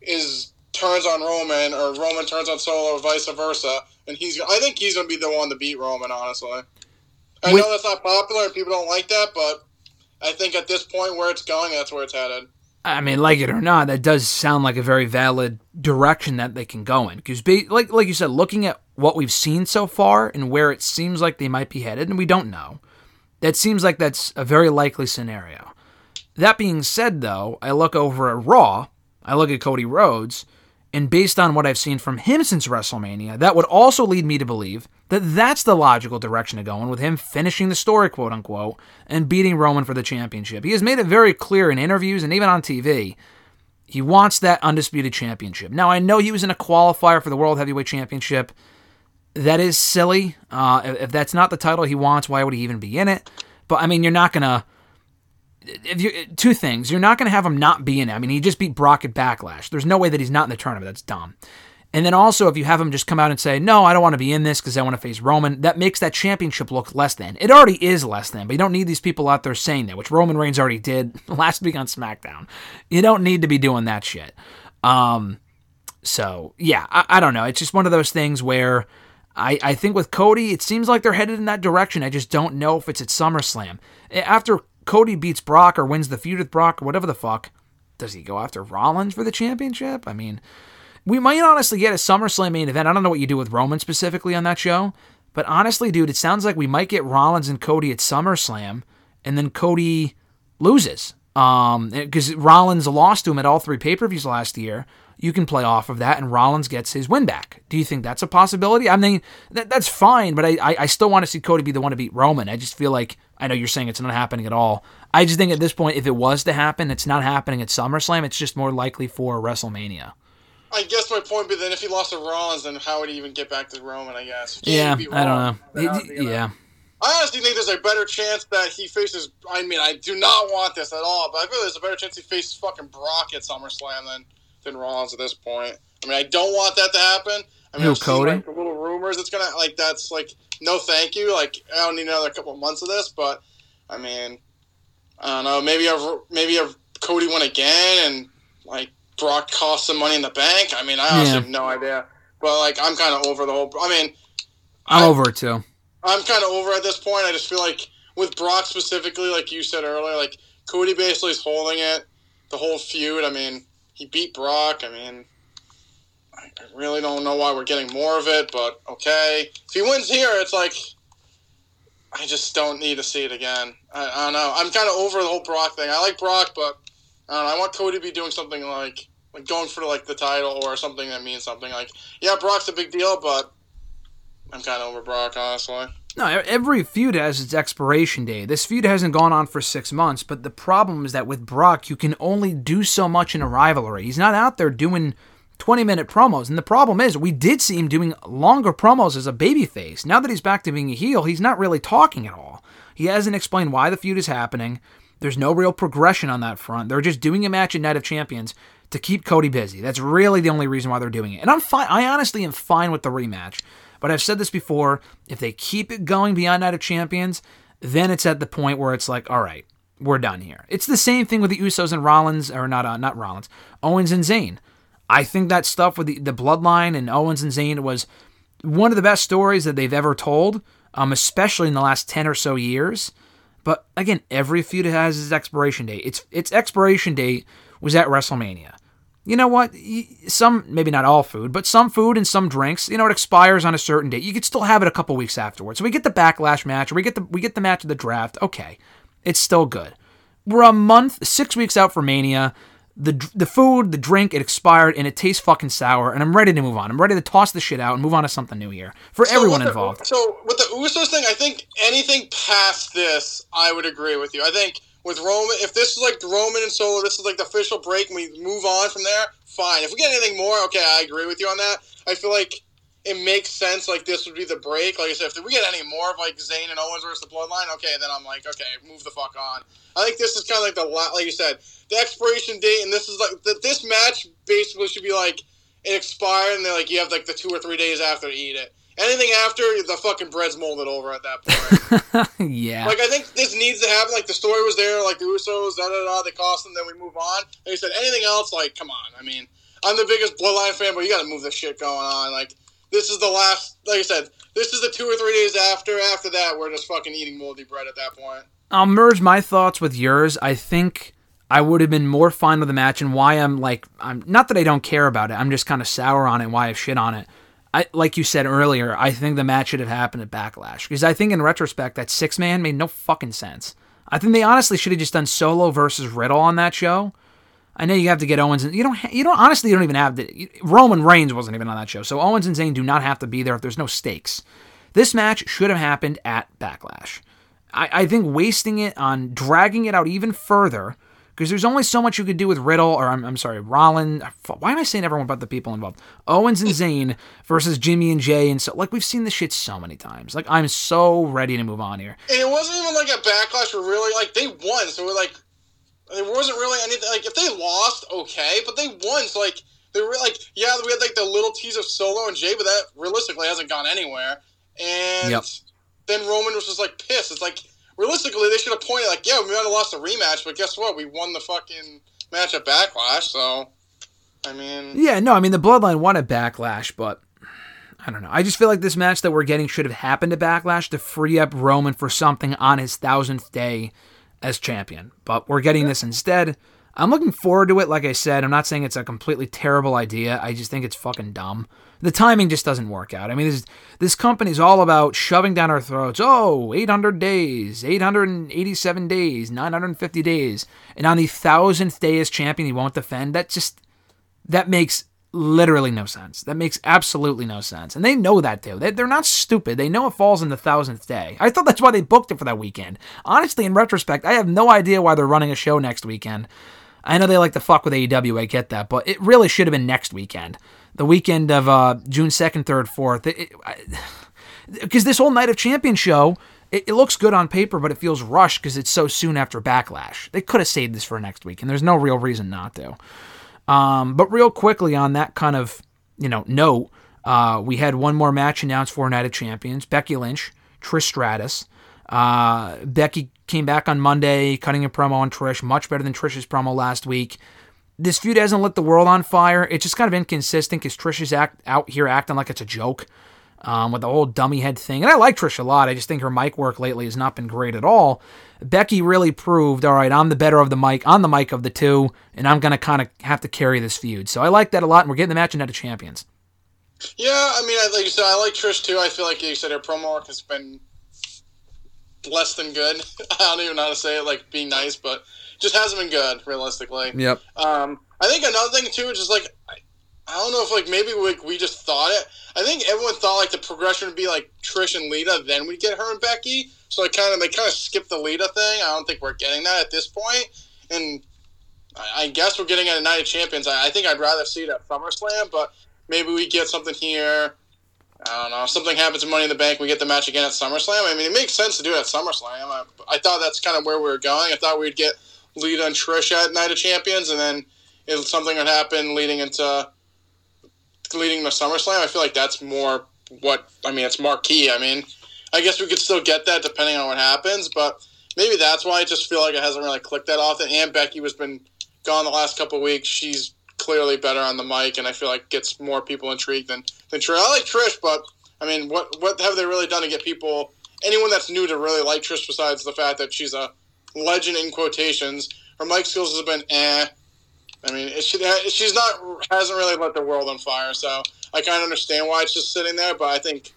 is turns on Roman, or Roman turns on Solo, or vice versa, and he's. I think he's gonna be the one to beat Roman. Honestly, I Wait- know that's not popular and people don't like that, but I think at this point where it's going, that's where it's headed. I mean, like it or not, that does sound like a very valid direction that they can go in. Because, like, like you said, looking at what we've seen so far and where it seems like they might be headed, and we don't know, that seems like that's a very likely scenario. That being said, though, I look over at Raw, I look at Cody Rhodes, and based on what I've seen from him since WrestleMania, that would also lead me to believe that that's the logical direction to go in with him finishing the story, quote unquote, and beating Roman for the championship. He has made it very clear in interviews and even on TV. He wants that undisputed championship. Now, I know he was in a qualifier for the World Heavyweight Championship. That is silly. Uh, if that's not the title he wants, why would he even be in it? But I mean, you're not gonna. If you two things, you're not gonna have him not be in it. I mean, he just beat Brock at Backlash. There's no way that he's not in the tournament. That's dumb. And then also, if you have him just come out and say, "No, I don't want to be in this because I want to face Roman," that makes that championship look less than. It already is less than, but you don't need these people out there saying that, which Roman Reigns already did <laughs> last week on SmackDown. You don't need to be doing that shit. Um, so yeah, I, I don't know. It's just one of those things where I, I think with Cody, it seems like they're headed in that direction. I just don't know if it's at SummerSlam. After Cody beats Brock or wins the feud with Brock or whatever the fuck, does he go after Rollins for the championship? I mean, we might honestly get a SummerSlam main event. I don't know what you do with Roman specifically on that show, but honestly, dude, it sounds like we might get Rollins and Cody at SummerSlam, and then Cody loses. Um, because Rollins lost to him at all three pay per views last year. You can play off of that, and Rollins gets his win back. Do you think that's a possibility? I mean, that, that's fine, but I, I, I still want to see Cody be the one to beat Roman. I just feel like I know you're saying it's not happening at all. I just think at this point, if it was to happen, it's not happening at SummerSlam. It's just more likely for WrestleMania. I guess my point would be then if he lost to Rollins, then how would he even get back to Roman? I guess. He Yeah, I don't know. then, It- you know. yeah. I honestly think there's a better chance that he faces. I mean, I do not want this at all, but I feel there's a better chance he faces fucking Brock at SummerSlam than than Rollins at this point. I mean, I don't want that to happen. I mean, Who, I've seen, Cody? like, little rumors. It's gonna like that's like no, thank you. Like I don't need another couple of months of this, but I mean, I don't know. Maybe I've maybe I've Cody won again, and like Brock cost some money in the bank. I mean, I honestly Yeah. have no idea. But like, I'm kind of over the whole. I mean, I'm I- over it too. I'm kind of over at this point. I just feel like with Brock specifically, like you said earlier, like Cody basically is holding it the whole feud. I mean, he beat Brock. I mean, I really don't know why we're getting more of it, but okay. If he wins here, it's like I just don't need to see it again. I, I don't know. I'm kind of over the whole Brock thing. I like Brock, but I. I want Cody to be doing something like like going for like the title or something that means something. Like, yeah, Brock's a big deal, but I'm kind of over Brock, honestly. No, every feud has its expiration date. This feud hasn't gone on for six months, but the problem is that with Brock, you can only do so much in a rivalry. He's not out there doing 20 minute promos. And the problem is, we did see him doing longer promos as a babyface. Now that he's back to being a heel, he's not really talking at all. He hasn't explained why the feud is happening. There's no real progression on that front. They're just doing a match at Night of Champions to keep Cody busy. That's really the only reason why they're doing it. And I'm fine. I honestly am fine with the rematch. But I've said this before. If they keep it going beyond Night of Champions, then it's at the point where it's like, all right, we're done here. It's the same thing with the Usos and Rollins, or not, uh, not Rollins, Owens and Zayn. I think that stuff with the, the bloodline and Owens and Zayn was one of the best stories that they've ever told, um, especially in the last 10 or so years. But again, every feud has its expiration date. Its its expiration date was at WrestleMania. You know what? Some maybe not all food, but some food and some drinks. You know, it expires on a certain date. You could still have it a couple weeks afterwards. So we get the backlash match, or we get the we get the match of the draft. Okay, it's still good. We're a month, six weeks out for Mania. The the food, the drink, it expired and it tastes fucking sour. And I'm ready to move on. I'm ready to toss the shit out and move on to something new here for So everyone the- involved. so with the Usos thing, I think anything past this, I would agree with you. I think with Roman, if this is like Roman and Solo, this is like the official break, and we move on from there. Fine. If we get anything more, okay, I agree with you on that. I feel like it makes sense. Like this would be the break. Like I said, if we get any more of like Zayn and Owens versus the Bloodline, okay, then I'm like, okay, move the fuck on. I think this is kind of like the like you said, the expiration date, and this is like the, this match basically should be like it expired, and they're like you have like the two or three days after to eat it. Anything after the fucking bread's molded over at that point. <laughs> yeah. like I think this needs to happen. Like the story was there, like the Usos, da da da. They cost them, then we move on. Like you said, anything else, like come on. I mean, I'm the biggest Bloodline fan, but you got to move this shit going on. Like this is the last. Like I said, this is the two or three days after. After that, we're just fucking eating moldy bread at that point. I'll merge my thoughts with yours. I think I would have been more fine with the match and why I'm like I'm not that I don't care about it. I'm just kind of sour on it. Why I've shit on it. I like you said earlier. I think the match should have happened at Backlash because I think in retrospect that six man made no fucking sense. I think they honestly should have just done Solo versus Riddle on that show. I know you have to get Owens and you don't ha- you don't honestly you don't even have the Roman Reigns wasn't even on that show. So Owens and Zayn do not have to be there if there's no stakes. This match should have happened at Backlash. I, I think wasting it on dragging it out even further because there's only so much you could do with Riddle or I'm, I'm sorry, Rollin. Why am I saying everyone but the people involved? Owens and Zayn versus Jimmy and Jay and so like we've seen this shit so many times. Like I'm so ready to move on here. And it wasn't even like a backlash where really like they won, so we're like there wasn't really anything like if they lost, okay, but they won, so like they were like yeah, we had like the little tease of Solo and Jay, but that realistically hasn't gone anywhere. And Yep. then Roman was just like pissed. It's like realistically they should have pointed like, yeah, we might have lost a rematch, but guess what? We won the fucking match at Backlash, so I mean Yeah, no, I mean the Bloodline won at Backlash, but I don't know. I just feel like this match that we're getting should have happened to Backlash to free up Roman for something on his thousandth day as champion. But we're getting this instead. I'm looking forward to it. Like I said, I'm not saying it's a completely terrible idea. I just think it's fucking dumb. The timing just doesn't work out. I mean, this this company's all about shoving down our throats. Oh, 800 days, 887 days, 950 days, and on the thousandth day as champion, he won't defend. That just that makes literally no sense. That makes absolutely no sense. And they know that too. They, they're not stupid. They know it falls in the thousandth day. I thought that's why they booked it for that weekend. Honestly, in retrospect, I have no idea why they're running a show next weekend. I know they like to fuck with AEW, I get that, but it really should have been next weekend. The weekend of uh, June 2nd, 3rd, 4th. Because this whole Night of Champion show, it, it looks good on paper, but it feels rushed because it's so soon after Backlash. They could have saved this for next week, and there's no real reason not to. Um, but real quickly on that kind of you know note, uh, we had one more match announced for Night of Champions: Becky Lynch, Trish Stratus. Uh, Becky came back on Monday, cutting a promo on Trish, much better than Trish's promo last week. This feud hasn't lit the world on fire. It's just kind of inconsistent because Trish is act, out here acting like it's a joke um, with the whole dummy head thing. And I like Trish a lot. I just think her mic work lately has not been great at all. Becky really proved, all right, I'm the better of the mic, on the mic of the two, and I'm going to kind of have to carry this feud. So I like that a lot, and we're getting the match and Night of Champions. Yeah, I mean, like you said, I like Trish too. I feel like you said her promo work has been less than good. <laughs> I don't even know how to say it, like being nice, but just hasn't been good, realistically. Yep. Um, I think another thing too is just like I, I don't know if like maybe like we just thought it. I think everyone thought like the progression would be like Trish and Lita, then we'd get her and Becky. So like kind of they kind of skipped the Lita thing. I don't think we're getting that at this point. And I, I guess we're getting at a Night of Champions. I, I think I'd rather see it at SummerSlam, but maybe we get something here. I don't know. Something happens in Money in the Bank, we get the match again at SummerSlam. I mean, it makes sense to do it at SummerSlam. I, I thought that's kind of where we were going. I thought we'd get Lita and Trish at Night of Champions, and then if something would happen leading into leading to SummerSlam. I feel like that's more what I mean. It's marquee. I mean, I guess we could still get that depending on what happens, but maybe that's why I just feel like it hasn't really clicked that often. And Becky has been gone the last couple weeks. She's clearly better on the mic, and I feel like gets more people intrigued than than Trish. I like Trish, but I mean, what what have they really done to get people? Anyone that's new to really like Trish, besides the fact that she's a legend in quotations, her mic skills have been eh. I mean, should, she's not hasn't really lit the world on fire. So I kind of understand why it's just sitting there, but I think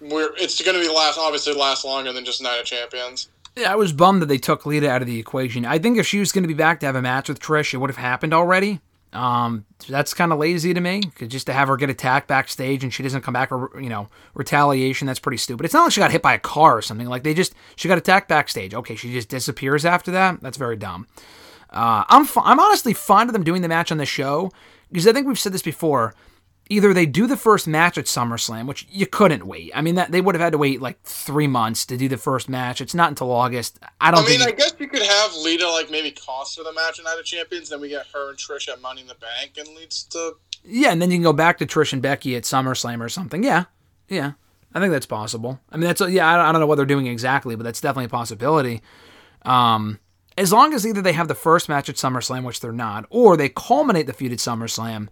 we're it's going to be last obviously last longer than just Night of Champions. Yeah, I was bummed that they took Lita out of the equation. I think if she was going to be back to have a match with Trish, it would have happened already. Um, that's kind of lazy to me, just to have her get attacked backstage and she doesn't come back, or you know, retaliation. That's pretty stupid. It's not like she got hit by a car or something. Like they just she got attacked backstage. Okay, she just disappears after that. That's very dumb. Uh, I'm fi- I'm honestly fond of them doing the match on the show because I think we've said this before. Either they do the first match at SummerSlam, which you couldn't wait. I mean, that they would have had to wait like three months to do the first match. It's not until August. I don't I mean. I guess you could have Lita like maybe cost for the match at Night of Champions, then we get her and Trish at Money in the Bank, and leads to Yeah, and then you can go back to Trish and Becky at SummerSlam or something. Yeah, yeah, I think that's possible. I mean, that's yeah, I don't know what they're doing exactly, but that's definitely a possibility. Um, as long as either they have the first match at SummerSlam, which they're not, or they culminate the feud at SummerSlam.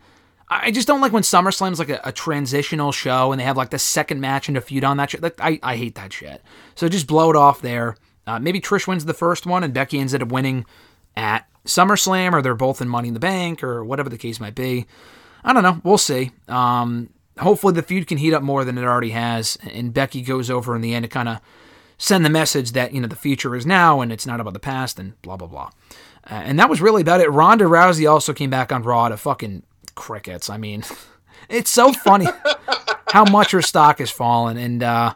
I just don't like when SummerSlam's like a, a transitional show and they have like the second match and a feud on that shit. Like, I, I hate that shit. So just blow it off there. Uh, maybe Trish wins the first one and Becky ends up winning at SummerSlam, or they're both in Money in the Bank, or whatever the case might be. I don't know. We'll see. Um, hopefully the feud can heat up more than it already has, and Becky goes over in the end to kind of send the message that you know the future is now and it's not about the past and blah blah blah. Uh, and that was really about it. Ronda Rousey also came back on Raw to fucking crickets. I mean, <laughs> it's so funny <laughs> how much her stock has fallen, and uh,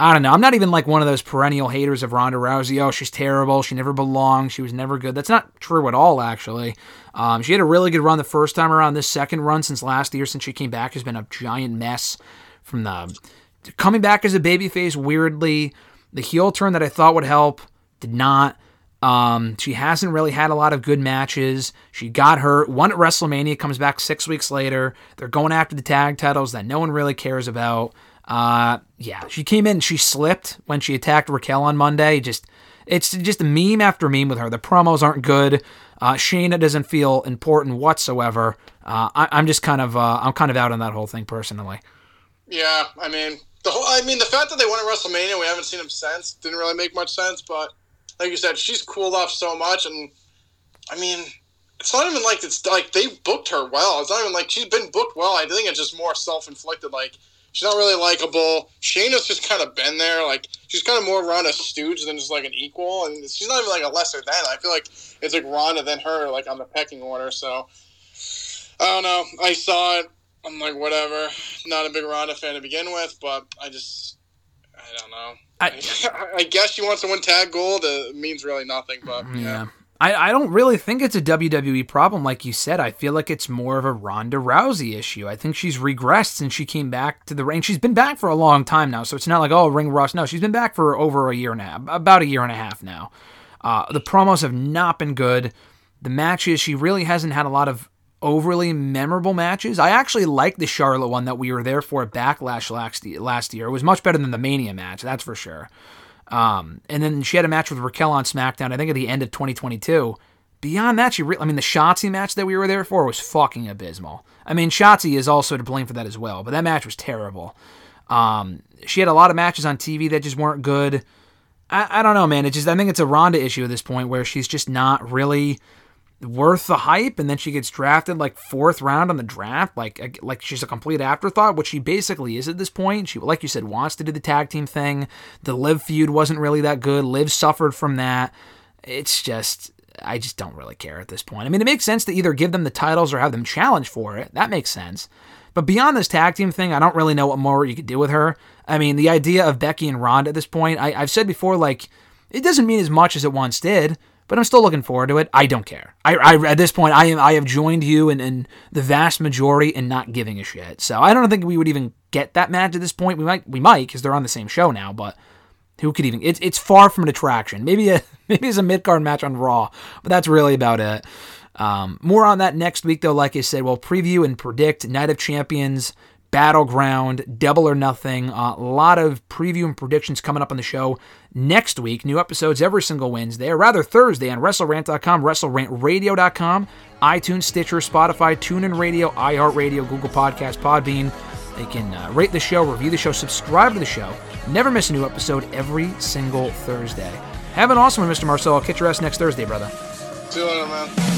I don't know. I'm not even like one of those perennial haters of Ronda Rousey. Oh, she's terrible. She never belonged. She was never good. That's not true at all, actually. Um, she had a really good run the first time around. This second run since last year, since she came back, has been a giant mess. From the coming back as a babyface, weirdly, the heel turn that I thought would help did not. Um, she hasn't really had a lot of good matches. She got hurt. One at WrestleMania, comes back six weeks later. They're going after the tag titles that no one really cares about. Uh, yeah, she came in, she slipped when she attacked Raquel on Monday. Just, it's just a meme after meme with her. The promos aren't good. Uh, Shayna doesn't feel important whatsoever. Uh, I, I'm just kind of, uh, I'm kind of out on that whole thing personally. Yeah, I mean the whole. I mean the fact that they won at WrestleMania, we haven't seen them since, didn't really make much sense. But like you said, she's cooled off so much, and I mean, it's not even like it's like they booked her well. It's not even like she's been booked well. I think it's just more self inflicted. Like she's not really likable. Shayna's just kind of been there. Like she's kind of more around a stooge than just like an equal, and she's not even like a lesser than. I feel like it's like Ronda than her, like on the pecking order. So I don't know. I saw it. I'm like, whatever. Not a big Ronda fan to begin with, but I just, I don't know. I- <laughs> I, guess she wants to win tag gold. It means really nothing, but yeah. Yeah. I, I don't really think it's a WWE problem, like you said. I feel like it's more of a Ronda Rousey issue. I think she's regressed since she came back to the ring. She's been back for a long time now, so it's not like, oh, ring rust. No, she's been back for over a year and a half, about a year and a half now. Uh, the promos have not been good. The matches, she really hasn't had a lot of overly memorable matches. I actually like the Charlotte one that we were there for at Backlash last last year. It was much better than the Mania match, that's for sure. Um, and then she had a match with Raquel on SmackDown, I think at the end of 2022. Beyond that, she re- I mean, the Shotzi match that we were there for was fucking abysmal. I mean, Shotzi is also to blame for that as well, but that match was terrible. Um, she had a lot of matches on TV that just weren't good. I, I don't know, man. It just I think it's a Ronda issue at this point where she's just not really worth the hype, and then she gets drafted like fourth round on the draft, like like she's a complete afterthought, which she basically is at this point. She, like you said, wants to do the tag team thing. The Liv feud wasn't really that good. Liv suffered from that. It's just. I just don't really care at this point. I mean, it makes sense to either give them the titles or have them challenge for it. That makes sense. But beyond this tag team thing, I don't really know what more you could do with her. I mean, the idea of Becky and Ronda at this point, I, I've said before, like, it doesn't mean as much as it once did, but I'm still looking forward to it. I don't care. I, I at this point, I am I have joined you and and the vast majority in not giving a shit. So I don't think we would even get that match at this point. We might we might because they're on the same show now, but who could even? It's it's far from an attraction. Maybe a <laughs> maybe it's a mid card match on Raw, but that's really about it. Um, more on that next week, though. Like I said, we'll preview and predict Night of Champions, Battleground, Double or Nothing. Uh, a lot of preview and predictions coming up on the show next week. New episodes every single Wednesday, or rather Thursday on WrestleRant.com, WrestleRantRadio.com, iTunes, Stitcher, Spotify, TuneIn Radio, iHeartRadio, Google Podcast, Podbean. They can uh, rate the show, review the show, subscribe to the show. Never miss a new episode every single Thursday. Have an awesome one, Mr. Marceau. I'll catch your ass next Thursday, brother. See you later, man.